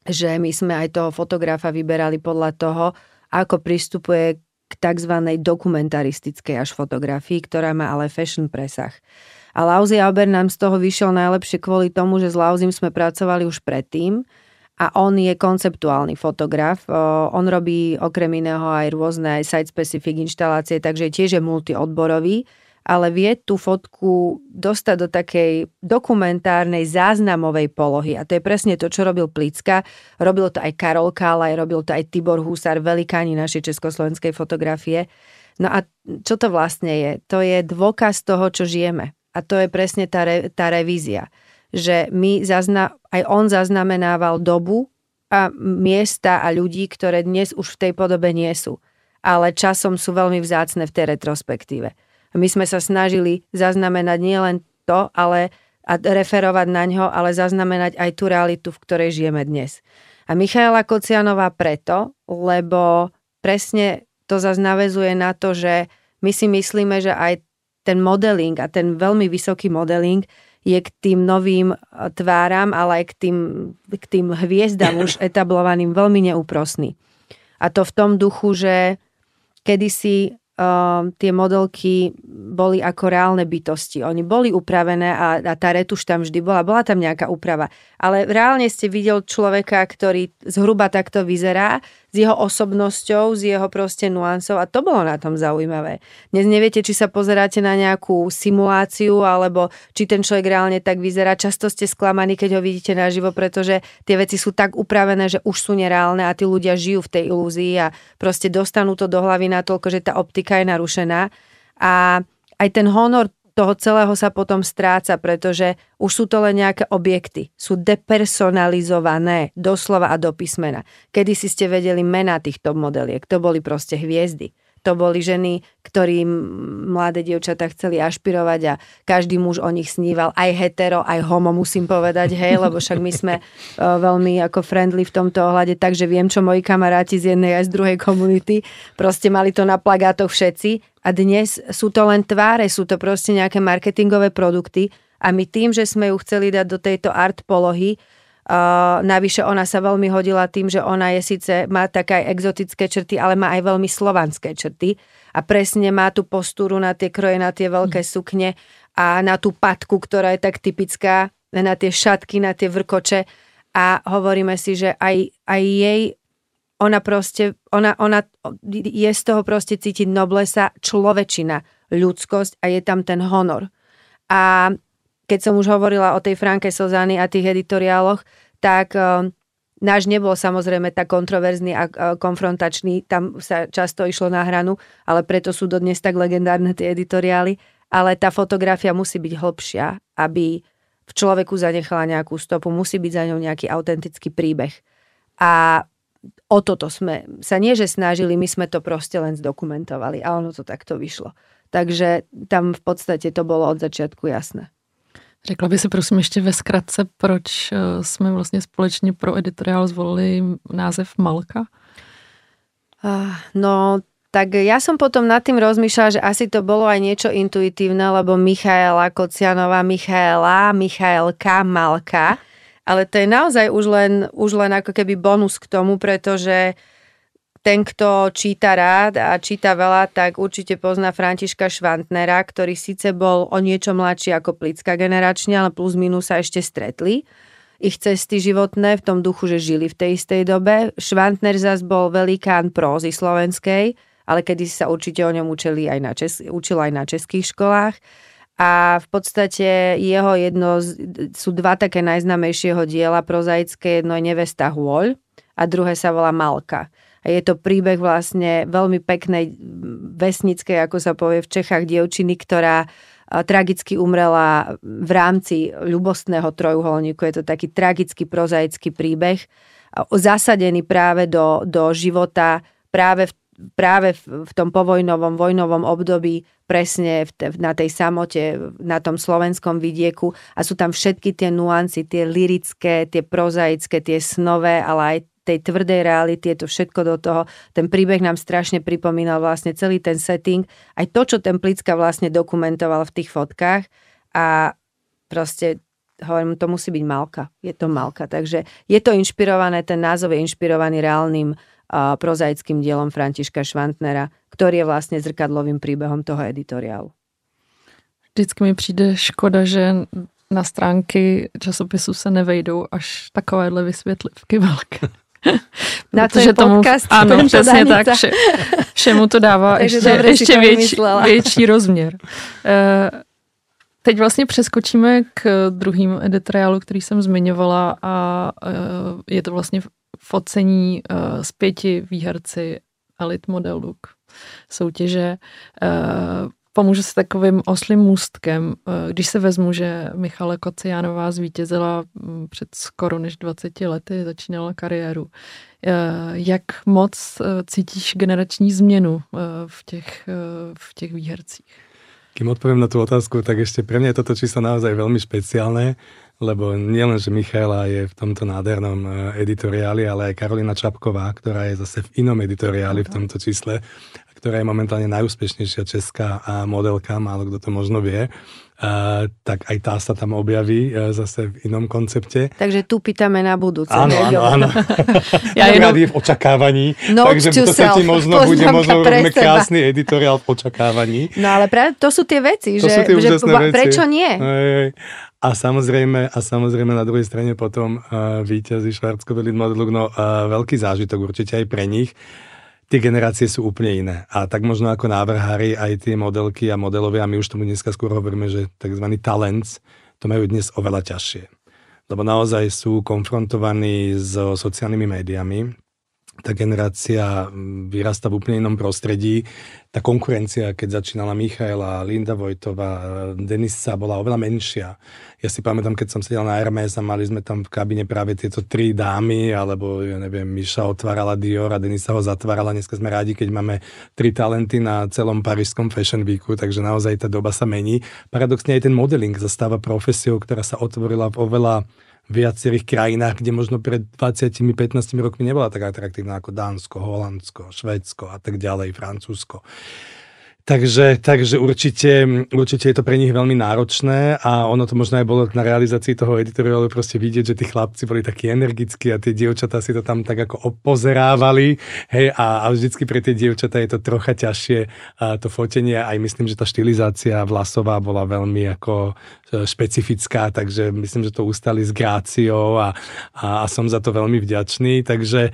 že my sme aj toho fotografa vyberali podľa toho, ako pristupuje k tzv. dokumentaristickej až fotografii, ktorá má ale fashion presah. A Lauzi Auber nám z toho vyšiel najlepšie kvôli tomu, že s Lauzim sme pracovali už predtým a on je konceptuálny fotograf. On robí okrem iného aj rôzne site-specific inštalácie, takže tiež je multiodborový ale vie tú fotku dostať do takej dokumentárnej záznamovej polohy. A to je presne to, čo robil Plicka. Robil to aj Karol Kálaj, robil to aj Tibor Husar, velikáni našej československej fotografie. No a čo to vlastne je? To je dôkaz toho, čo žijeme. A to je presne tá, re, tá revízia. Že my zazna, aj on zaznamenával dobu a miesta a ľudí, ktoré dnes už v tej podobe nie sú. Ale časom sú veľmi vzácne v tej retrospektíve. My sme sa snažili zaznamenať nielen to, ale a referovať na ňo, ale zaznamenať aj tú realitu, v ktorej žijeme dnes. A Michaela Kocianová preto, lebo presne to zase navezuje na to, že my si myslíme, že aj ten modeling a ten veľmi vysoký modeling je k tým novým e, tváram, ale aj k tým, k tým hviezdam už etablovaným veľmi neúprosný. A to v tom duchu, že kedysi uh, tie modelky boli ako reálne bytosti. Oni boli upravené a, a tá retuš tam vždy bola. Bola tam nejaká úprava. Ale reálne ste videl človeka, ktorý zhruba takto vyzerá s jeho osobnosťou, s jeho proste nuansou a to bolo na tom zaujímavé. Dnes neviete, či sa pozeráte na nejakú simuláciu alebo či ten človek reálne tak vyzerá. Často ste sklamaní, keď ho vidíte naživo, pretože tie veci sú tak upravené, že už sú nereálne a tí ľudia žijú v tej ilúzii a proste dostanú to do hlavy natoľko, že tá optika je narušená. A aj ten honor toho celého sa potom stráca, pretože už sú to len nejaké objekty. Sú depersonalizované doslova a do písmena. Kedy si ste vedeli mená týchto modeliek, to boli proste hviezdy. To boli ženy, ktorí mladé dievčatá chceli ašpirovať a každý muž o nich sníval, aj hetero, aj homo musím povedať, hej, lebo však my sme uh, veľmi ako friendly v tomto ohľade, takže viem, čo moji kamaráti z jednej aj z druhej komunity, proste mali to na plagátoch všetci. A dnes sú to len tváre, sú to proste nejaké marketingové produkty a my tým, že sme ju chceli dať do tejto art polohy, uh, navyše ona sa veľmi hodila tým, že ona je síce, má také aj exotické črty, ale má aj veľmi slovanské črty. A presne má tú postúru na tie kroje, na tie veľké sukne a na tú patku, ktorá je tak typická, na tie šatky, na tie vrkoče. A hovoríme si, že aj, aj jej ona proste, ona, ona je z toho proste cítiť noblesa, človečina, ľudskosť a je tam ten honor. A keď som už hovorila o tej Franke Sozany a tých editoriáloch, tak uh, náš nebol samozrejme tak kontroverzný a uh, konfrontačný, tam sa často išlo na hranu, ale preto sú dodnes tak legendárne tie editoriály, ale tá fotografia musí byť hlbšia, aby v človeku zanechala nejakú stopu, musí byť za ňou nejaký autentický príbeh. A o toto sme sa nie, že snažili, my sme to proste len zdokumentovali a ono to takto vyšlo. Takže tam v podstate to bolo od začiatku jasné. Řekla by si prosím ještě ve zkratce, proč eh, jsme vlastně společně pro editoriál zvolili název Malka? Uh, no, tak ja som potom nad tým rozmýšľala, že asi to bolo aj niečo intuitívne, lebo Michaela Kocianová, Michaela, Michaelka, Malka ale to je naozaj už len, už len ako keby bonus k tomu, pretože ten, kto číta rád a číta veľa, tak určite pozná Františka Švantnera, ktorý síce bol o niečo mladší ako Plicka generačne, ale plus minus sa ešte stretli. Ich cesty životné v tom duchu, že žili v tej istej dobe. Švantner zas bol velikán prózy slovenskej, ale kedy sa určite o ňom učili aj na čes- učil aj na českých školách a v podstate jeho jedno, sú dva také najznamejšieho diela prozaické, jedno je Nevesta Hôľ a druhé sa volá Malka. Je to príbeh vlastne veľmi peknej vesnickej, ako sa povie v Čechách, dievčiny, ktorá tragicky umrela v rámci ľubostného trojuholníku. Je to taký tragický prozaický príbeh, zasadený práve do, do života práve v práve v tom povojnovom, vojnovom období presne v te, na tej samote, na tom slovenskom vidieku a sú tam všetky tie nuancy, tie lirické, tie prozaické, tie snové, ale aj tej tvrdej reality, je to všetko do toho. Ten príbeh nám strašne pripomínal vlastne celý ten setting, aj to, čo ten Plicka vlastne dokumentoval v tých fotkách a proste hovorím, to musí byť Malka. Je to Malka. Takže je to inšpirované, ten názov je inšpirovaný reálnym prozaickým dielom Františka Švantnera, ktorý je vlastne zrkadlovým príbehom toho editoriálu. Vždycky mi přijde škoda, že na stránky časopisu se nevejdou až takovéhle vysvětlivky velké. Na to je tomu, podcast. Ano, přesně tak. Vše, všemu to dává ještě, ještě větší, větší rozměr. Eh, teď vlastně přeskočíme k druhým editoriálu, který jsem zmiňovala a eh, je to vlastně focení uh, z pěti výherci Elite Model Look soutěže. Uh, pomůžu se takovým oslým můstkem, uh, když se vezmu, že Michala Kociánová zvítězila um, před skoro než 20 lety, začínala kariéru. Uh, jak moc uh, cítíš generační změnu v těch, v těch výhercích? Kým odpoviem na tú otázku, tak ešte pre mňa je toto číslo naozaj veľmi špeciálne lebo nielen, že Michaela je v tomto nádhernom editoriáli, ale aj Karolina Čapková, ktorá je zase v inom editoriáli v tomto čísle, ktorá je momentálne najúspešnejšia česká modelka, málo kto to možno vie. Uh, tak aj tá sa tam objaví uh, zase v inom koncepte. Takže tu pýtame na budúce. Áno, áno, áno. ja jenom... v očakávaní, Note takže to sa ti možno bude možno robíme krásny editoriál v očakávaní. No ale práve to sú tie veci, to že, tie že veci. prečo nie? Hej, a samozrejme, a samozrejme na druhej strane potom uh, víťazí Schwarzkopf Model no uh, veľký zážitok určite aj pre nich tie generácie sú úplne iné. A tak možno ako návrhári aj tie modelky a modelovia, my už tomu dneska skôr hovoríme, že tzv. talents, to majú dnes oveľa ťažšie. Lebo naozaj sú konfrontovaní s sociálnymi médiami, tá generácia vyrasta v úplne inom prostredí. Tá konkurencia, keď začínala Michaela, Linda Vojtová, Denisa bola oveľa menšia. Ja si pamätám, keď som sedel na Hermes a mali sme tam v kabine práve tieto tri dámy, alebo ja neviem, Miša otvárala Dior a Denisa ho zatvárala. Dneska sme rádi, keď máme tri talenty na celom parížskom Fashion Weeku, takže naozaj tá doba sa mení. Paradoxne aj ten modeling zastáva profesiou, ktorá sa otvorila v oveľa viacerých krajinách, kde možno pred 20-15 rokmi nebola tak atraktívna ako Dánsko, Holandsko, Švédsko a tak ďalej, Francúzsko. Takže, takže určite, určite je to pre nich veľmi náročné a ono to možno aj bolo na realizácii toho editoriálu proste vidieť, že tí chlapci boli takí energickí a tie dievčatá si to tam tak ako opozerávali hej, a, a vždycky pre tie dievčatá je to trocha ťažšie a to fotenie. Aj myslím, že tá štilizácia vlasová bola veľmi ako e, špecifická, takže myslím, že to ustali s gráciou a, a, a som za to veľmi vďačný, takže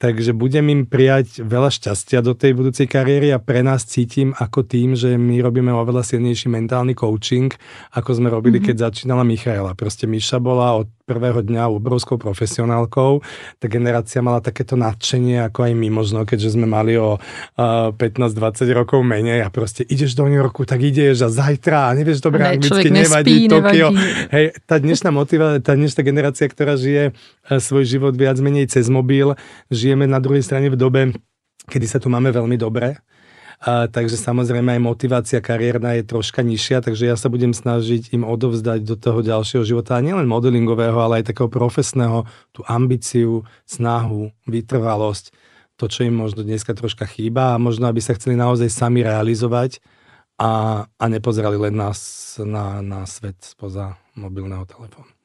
Takže budem im prijať veľa šťastia do tej budúcej kariéry a pre nás cítim ako tým, že my robíme oveľa silnejší mentálny coaching, ako sme robili, mm-hmm. keď začínala Michaela. Proste Miša bola od prvého dňa obrovskou profesionálkou. Tá generácia mala takéto nadšenie, ako aj my možno, keďže sme mali o uh, 15-20 rokov menej a proste ideš do New Yorku, tak ideš a zajtra a nevieš dobre anglicky, nevadí, Tokio. Hej, tá dnešná motiva, tá dnešná generácia, ktorá žije uh, svoj život viac menej cez mobil, žijeme na druhej strane v dobe, kedy sa tu máme veľmi dobre a, takže samozrejme aj motivácia kariérna je troška nižšia, takže ja sa budem snažiť im odovzdať do toho ďalšieho života, a nielen modelingového, ale aj takého profesného, tú ambíciu, snahu, vytrvalosť, to, čo im možno dneska troška chýba a možno, aby sa chceli naozaj sami realizovať a, a nepozerali len na, na, na svet spoza mobilného telefónu.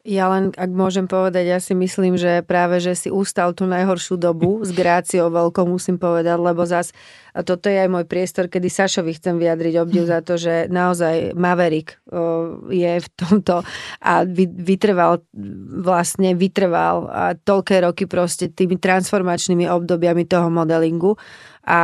Ja len, ak môžem povedať, ja si myslím, že práve, že si ustal tú najhoršiu dobu s gráciou veľkou, musím povedať, lebo zas a toto je aj môj priestor, kedy Sašovi chcem vyjadriť obdiv za to, že naozaj Maverick je v tomto a vytrval, vlastne vytrval a toľké roky proste tými transformačnými obdobiami toho modelingu a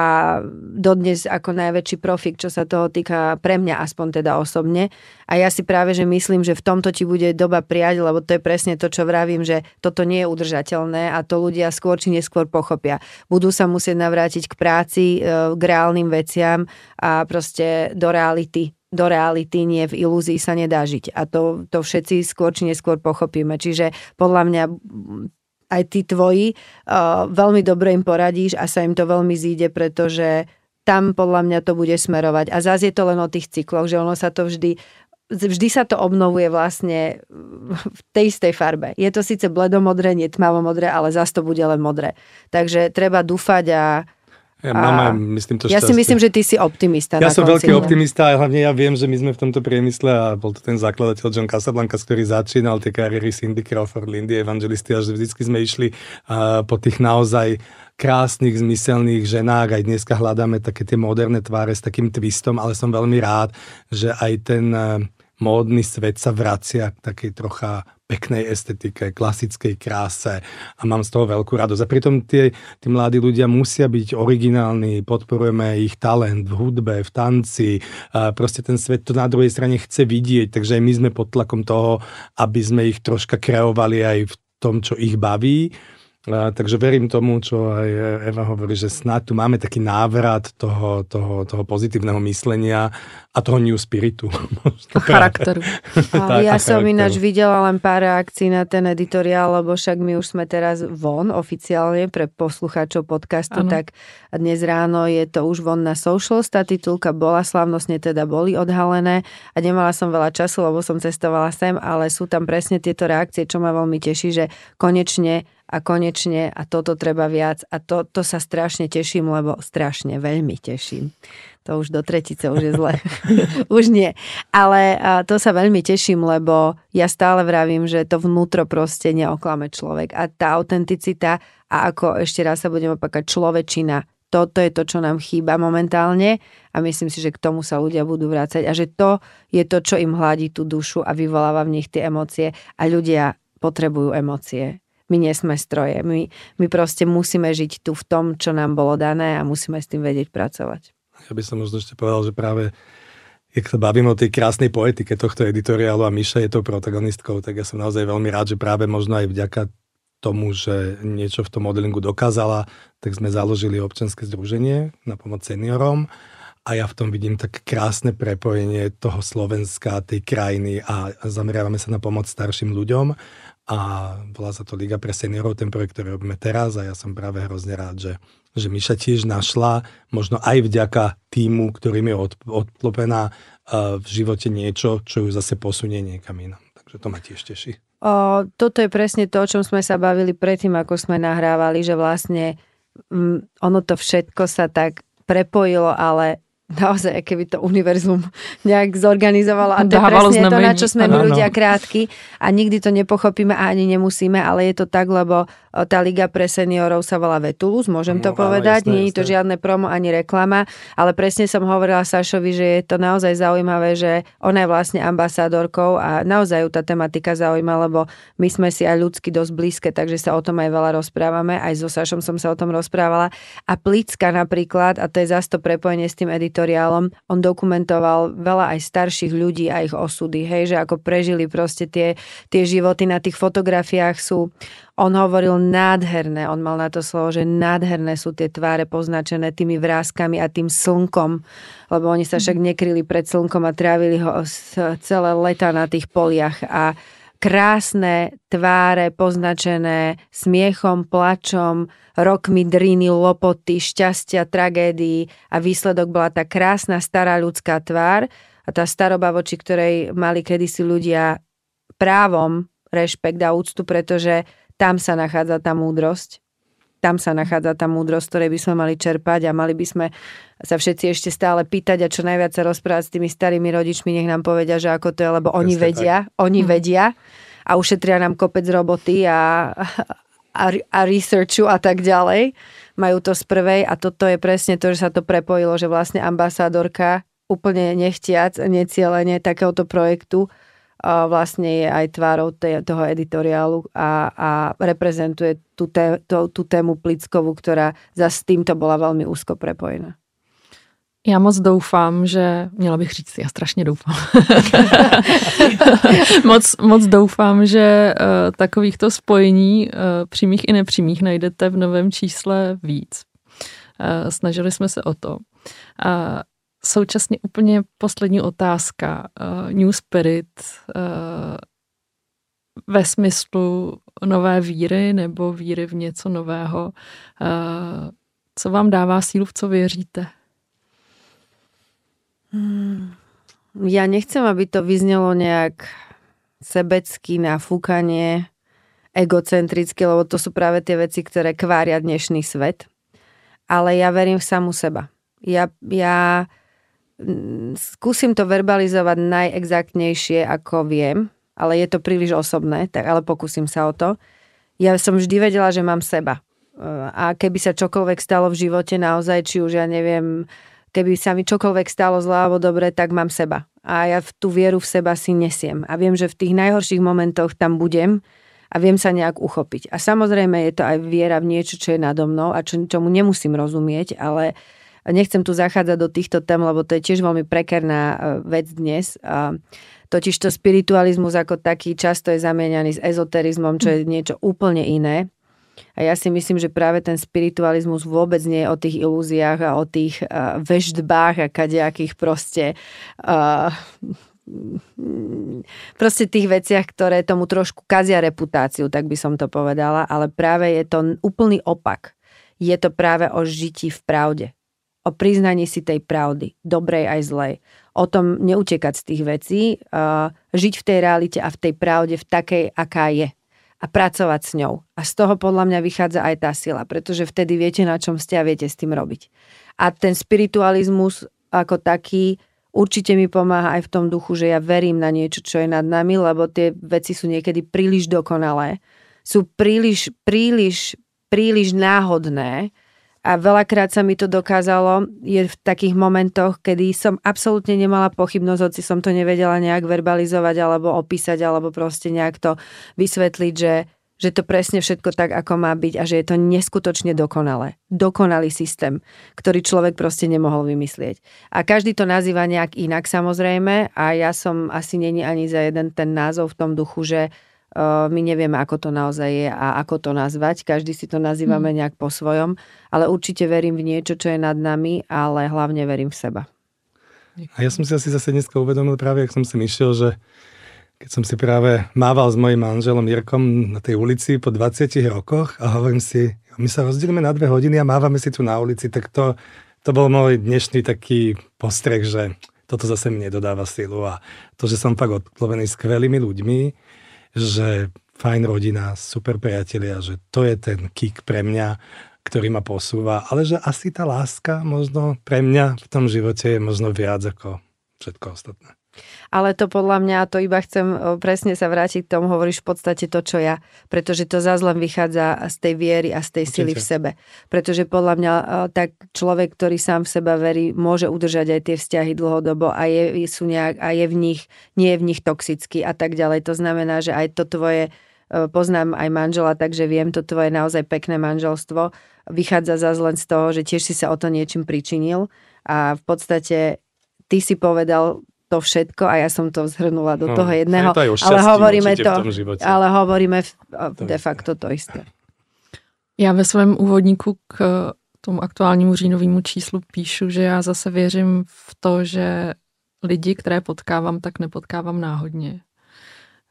dodnes ako najväčší profik, čo sa toho týka pre mňa aspoň teda osobne. A ja si práve, že myslím, že v tomto ti bude doba prijať, lebo to je presne to, čo vravím, že toto nie je udržateľné a to ľudia skôr či neskôr pochopia. Budú sa musieť navrátiť k práci, e, k reálnym veciam a proste do reality do reality, nie v ilúzii sa nedá žiť. A to, to všetci skôr či neskôr pochopíme. Čiže podľa mňa aj tí tvoji, uh, veľmi dobre im poradíš a sa im to veľmi zíde, pretože tam podľa mňa to bude smerovať. A zase je to len o tých cykloch, že ono sa to vždy vždy sa to obnovuje vlastne v tej istej farbe. Je to síce bledomodré, nie tmavomodré, ale zase to bude len modré. Takže treba dúfať a ja mám aj, myslím to Ja si myslím, že ty si optimista. Ja som veľký optimista a hlavne ja viem, že my sme v tomto priemysle a bol to ten zakladateľ John Casablanca, ktorý začínal tie kariéry Cindy Crawford, Lindy Evangelisty a že vždycky sme išli uh, po tých naozaj krásnych, zmyselných ženách. Aj dneska hľadáme také tie moderné tváre s takým twistom, ale som veľmi rád, že aj ten uh, módny svet sa vracia k takej trocha peknej estetike, klasickej kráse a mám z toho veľkú radosť. A pritom tie, tí mladí ľudia musia byť originálni, podporujeme ich talent v hudbe, v tanci, a proste ten svet to na druhej strane chce vidieť, takže aj my sme pod tlakom toho, aby sme ich troška kreovali aj v tom, čo ich baví a, takže verím tomu, čo aj Eva hovorí, že snad tu máme taký návrat toho, toho, toho pozitívneho myslenia a toho new spiritu. A charakteru. tak, ja a som charakteru. ináč videla len pár reakcií na ten editoriál, lebo však my už sme teraz von oficiálne pre poslucháčov podcastu, ano. tak dnes ráno je to už von na social, tá titulka bola slavnostne, teda boli odhalené a nemala som veľa času, lebo som cestovala sem, ale sú tam presne tieto reakcie, čo ma veľmi teší, že konečne a konečne a toto treba viac a to, to sa strašne teším, lebo strašne veľmi teším. To už do tretice už je zle. už nie. Ale to sa veľmi teším, lebo ja stále vravím, že to vnútro proste neoklame človek a tá autenticita a ako ešte raz sa budem opakať človečina, toto je to, čo nám chýba momentálne a myslím si, že k tomu sa ľudia budú vrácať a že to je to, čo im hladí tú dušu a vyvoláva v nich tie emócie a ľudia potrebujú emócie my nie sme stroje. My, my proste musíme žiť tu v tom, čo nám bolo dané a musíme s tým vedieť pracovať. Ja by som možno ešte povedal, že práve keď sa bavím o tej krásnej poetike tohto editoriálu a Miša je tou protagonistkou, tak ja som naozaj veľmi rád, že práve možno aj vďaka tomu, že niečo v tom modelingu dokázala, tak sme založili občanské združenie na pomoc seniorom a ja v tom vidím tak krásne prepojenie toho Slovenska, tej krajiny a zameriavame sa na pomoc starším ľuďom a volá sa to Liga pre seniorov, ten projekt, ktorý robíme teraz a ja som práve hrozne rád, že, že Miša tiež našla, možno aj vďaka týmu, ktorým je od, odklopená uh, v živote niečo, čo ju zase posunie niekam inam. Takže to ma tiež teší. O, toto je presne to, o čom sme sa bavili predtým, ako sme nahrávali, že vlastne mm, ono to všetko sa tak prepojilo, ale naozaj, keby to univerzum nejak zorganizovalo a to je presne to, na čo sme my ľudia krátky a nikdy to nepochopíme a ani nemusíme, ale je to tak, lebo tá Liga pre seniorov sa volá Vetulus, môžem to no, povedať, nie je to žiadne promo ani reklama, ale presne som hovorila Sašovi, že je to naozaj zaujímavé, že ona je vlastne ambasádorkou a naozaj ju tá tematika zaujíma, lebo my sme si aj ľudsky dosť blízke, takže sa o tom aj veľa rozprávame, aj so Sašom som sa o tom rozprávala. A Plicka napríklad, a to je zase to prepojenie s tým editoriálom, on dokumentoval veľa aj starších ľudí a ich osudy, hej, že ako prežili proste tie, tie životy na tých fotografiách sú on hovoril nádherné, on mal na to slovo, že nádherné sú tie tváre poznačené tými vrázkami a tým slnkom, lebo oni sa však nekryli pred slnkom a trávili ho celé leta na tých poliach a krásne tváre poznačené smiechom, plačom, rokmi driny, lopoty, šťastia, tragédií a výsledok bola tá krásna stará ľudská tvár a tá staroba, voči ktorej mali kedysi ľudia právom rešpekt a úctu, pretože tam sa nachádza tá múdrosť. Tam sa nachádza tá múdrosť, ktorej by sme mali čerpať a mali by sme sa všetci ešte stále pýtať a čo najviac sa rozprávať s tými starými rodičmi, nech nám povedia, že ako to je, lebo oni vedia, tak. oni hm. vedia a ušetria nám kopec roboty a, a, a researchu a tak ďalej. Majú to z prvej a toto je presne to, že sa to prepojilo, že vlastne ambasádorka úplne nechtiac, necielenie takéhoto projektu vlastne je aj tvárou toho editoriálu a, a reprezentuje tú, té, tú, tú tému Plickovú, ktorá za s týmto bola veľmi úzko prepojená. Já moc doufám, že, měla bych říct, já strašně doufám. moc, moc doufám, že uh, takovýchto spojení, uh, přímých i nepřímých, najdete v novém čísle víc. Uh, snažili jsme se o to. Uh, současně úplně poslední otázka. Uh, New Spirit uh, ve smyslu nové víry nebo víry v něco nového. Uh, co vám dává sílu, v co věříte? Hmm. Ja nechcem, aby to vyznelo nejak sebecky, nafúkanie, egocentricky, lebo to sú práve tie veci, ktoré kvária dnešný svet. Ale ja verím v samu seba. Ja, ja skúsim to verbalizovať najexaktnejšie, ako viem, ale je to príliš osobné, tak ale pokúsim sa o to. Ja som vždy vedela, že mám seba. A keby sa čokoľvek stalo v živote naozaj, či už ja neviem, keby sa mi čokoľvek stalo zle alebo dobre, tak mám seba. A ja v tú vieru v seba si nesiem. A viem, že v tých najhorších momentoch tam budem a viem sa nejak uchopiť. A samozrejme je to aj viera v niečo, čo je nado mnou a čo, čomu nemusím rozumieť, ale Nechcem tu zachádzať do týchto tém, lebo to je tiež veľmi prekerná e, vec dnes. Totiž to spiritualizmus ako taký často je zamieňaný s ezoterizmom, čo je niečo úplne iné. A ja si myslím, že práve ten spiritualizmus vôbec nie je o tých ilúziách a o tých uh, veždbách a kadejakých proste uh, proste tých veciach, ktoré tomu trošku kazia reputáciu, tak by som to povedala, ale práve je to úplný opak. Je to práve o žití v pravde o priznaní si tej pravdy, dobrej aj zlej. O tom neutekať z tých vecí, uh, žiť v tej realite a v tej pravde v takej, aká je. a pracovať s ňou. A z toho podľa mňa vychádza aj tá sila, pretože vtedy viete, na čom ste a viete s tým robiť. A ten spiritualizmus ako taký určite mi pomáha aj v tom duchu, že ja verím na niečo, čo je nad nami, lebo tie veci sú niekedy príliš dokonalé. Sú príliš, príliš, príliš náhodné a veľakrát sa mi to dokázalo, je v takých momentoch, kedy som absolútne nemala pochybnosť, hoci som to nevedela nejak verbalizovať alebo opísať, alebo proste nejak to vysvetliť, že, že to presne všetko tak, ako má byť a že je to neskutočne dokonalé. Dokonalý systém, ktorý človek proste nemohol vymyslieť. A každý to nazýva nejak inak samozrejme a ja som asi není ani za jeden ten názov v tom duchu, že my nevieme, ako to naozaj je a ako to nazvať. Každý si to nazývame hmm. nejak po svojom, ale určite verím v niečo, čo je nad nami, ale hlavne verím v seba. A ja som si asi zase dneska uvedomil práve, ak som si myšiel, že keď som si práve mával s mojim manželom Jirkom na tej ulici po 20 rokoch a hovorím si, my sa rozdielime na dve hodiny a mávame si tu na ulici, tak to, to bol môj dnešný taký postreh, že toto zase mi nedodáva silu a to, že som fakt odplovený skvelými ľuďmi, že fajn rodina, super priatelia, že to je ten kick pre mňa, ktorý ma posúva, ale že asi tá láska možno pre mňa v tom živote je možno viac ako všetko ostatné. Ale to podľa mňa, to iba chcem presne sa vrátiť k tomu, hovoríš v podstate to, čo ja. Pretože to len vychádza z tej viery a z tej Určite. sily v sebe. Pretože podľa mňa tak človek, ktorý sám v seba verí, môže udržať aj tie vzťahy dlhodobo a je, sú nejak, a je v nich, nie je v nich toxický a tak ďalej. To znamená, že aj to tvoje poznám aj manžela, takže viem, to tvoje naozaj pekné manželstvo vychádza zase len z toho, že tiež si sa o to niečím pričinil a v podstate ty si povedal to všetko a ja som to zhrnula do no, toho jedného. To ale hovoríme to, ale hovoríme de facto to isté. Já ve svém úvodníku k tomu aktuálnímu říjnovému číslu píšu, že já zase věřím v to, že lidi, které potkávám, tak nepotkávám náhodně.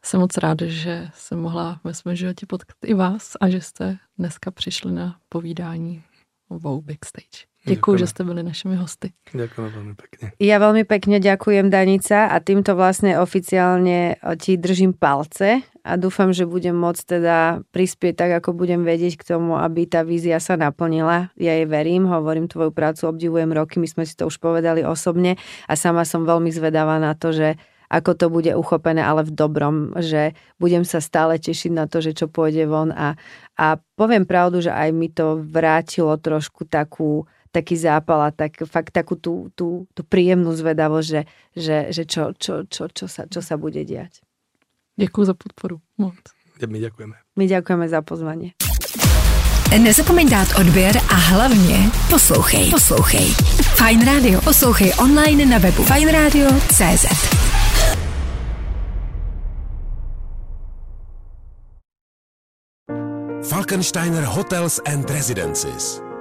Jsem moc ráda, že jsem mohla ve svém životě potkat i vás a že jste dneska přišli na povídání o Vogue Backstage. Ďakujem, že ste boli našimi hosty. Ďakujem veľmi pekne. Ja veľmi pekne ďakujem Danica a týmto vlastne oficiálne ti držím palce a dúfam, že budem môcť teda prispieť tak, ako budem vedieť k tomu, aby tá vízia sa naplnila. Ja jej verím, hovorím tvoju prácu, obdivujem roky, my sme si to už povedali osobne a sama som veľmi zvedavá na to, že ako to bude uchopené, ale v dobrom, že budem sa stále tešiť na to, že čo pôjde von a, a poviem pravdu, že aj mi to vrátilo trošku takú taký zápal a tak, fakt takú tú, tú, tú príjemnú zvedavosť, že, že, že čo, čo, čo, čo, sa, čo sa bude diať. Ďakujem za podporu. Moc. My ďakujeme. My ďakujeme za pozvanie. Nezapomeň dát odběr a hlavně poslouchej. Poslouchej. Fine Radio. Poslouchej online na webu fineradio.cz Falkensteiner Hotels and Residences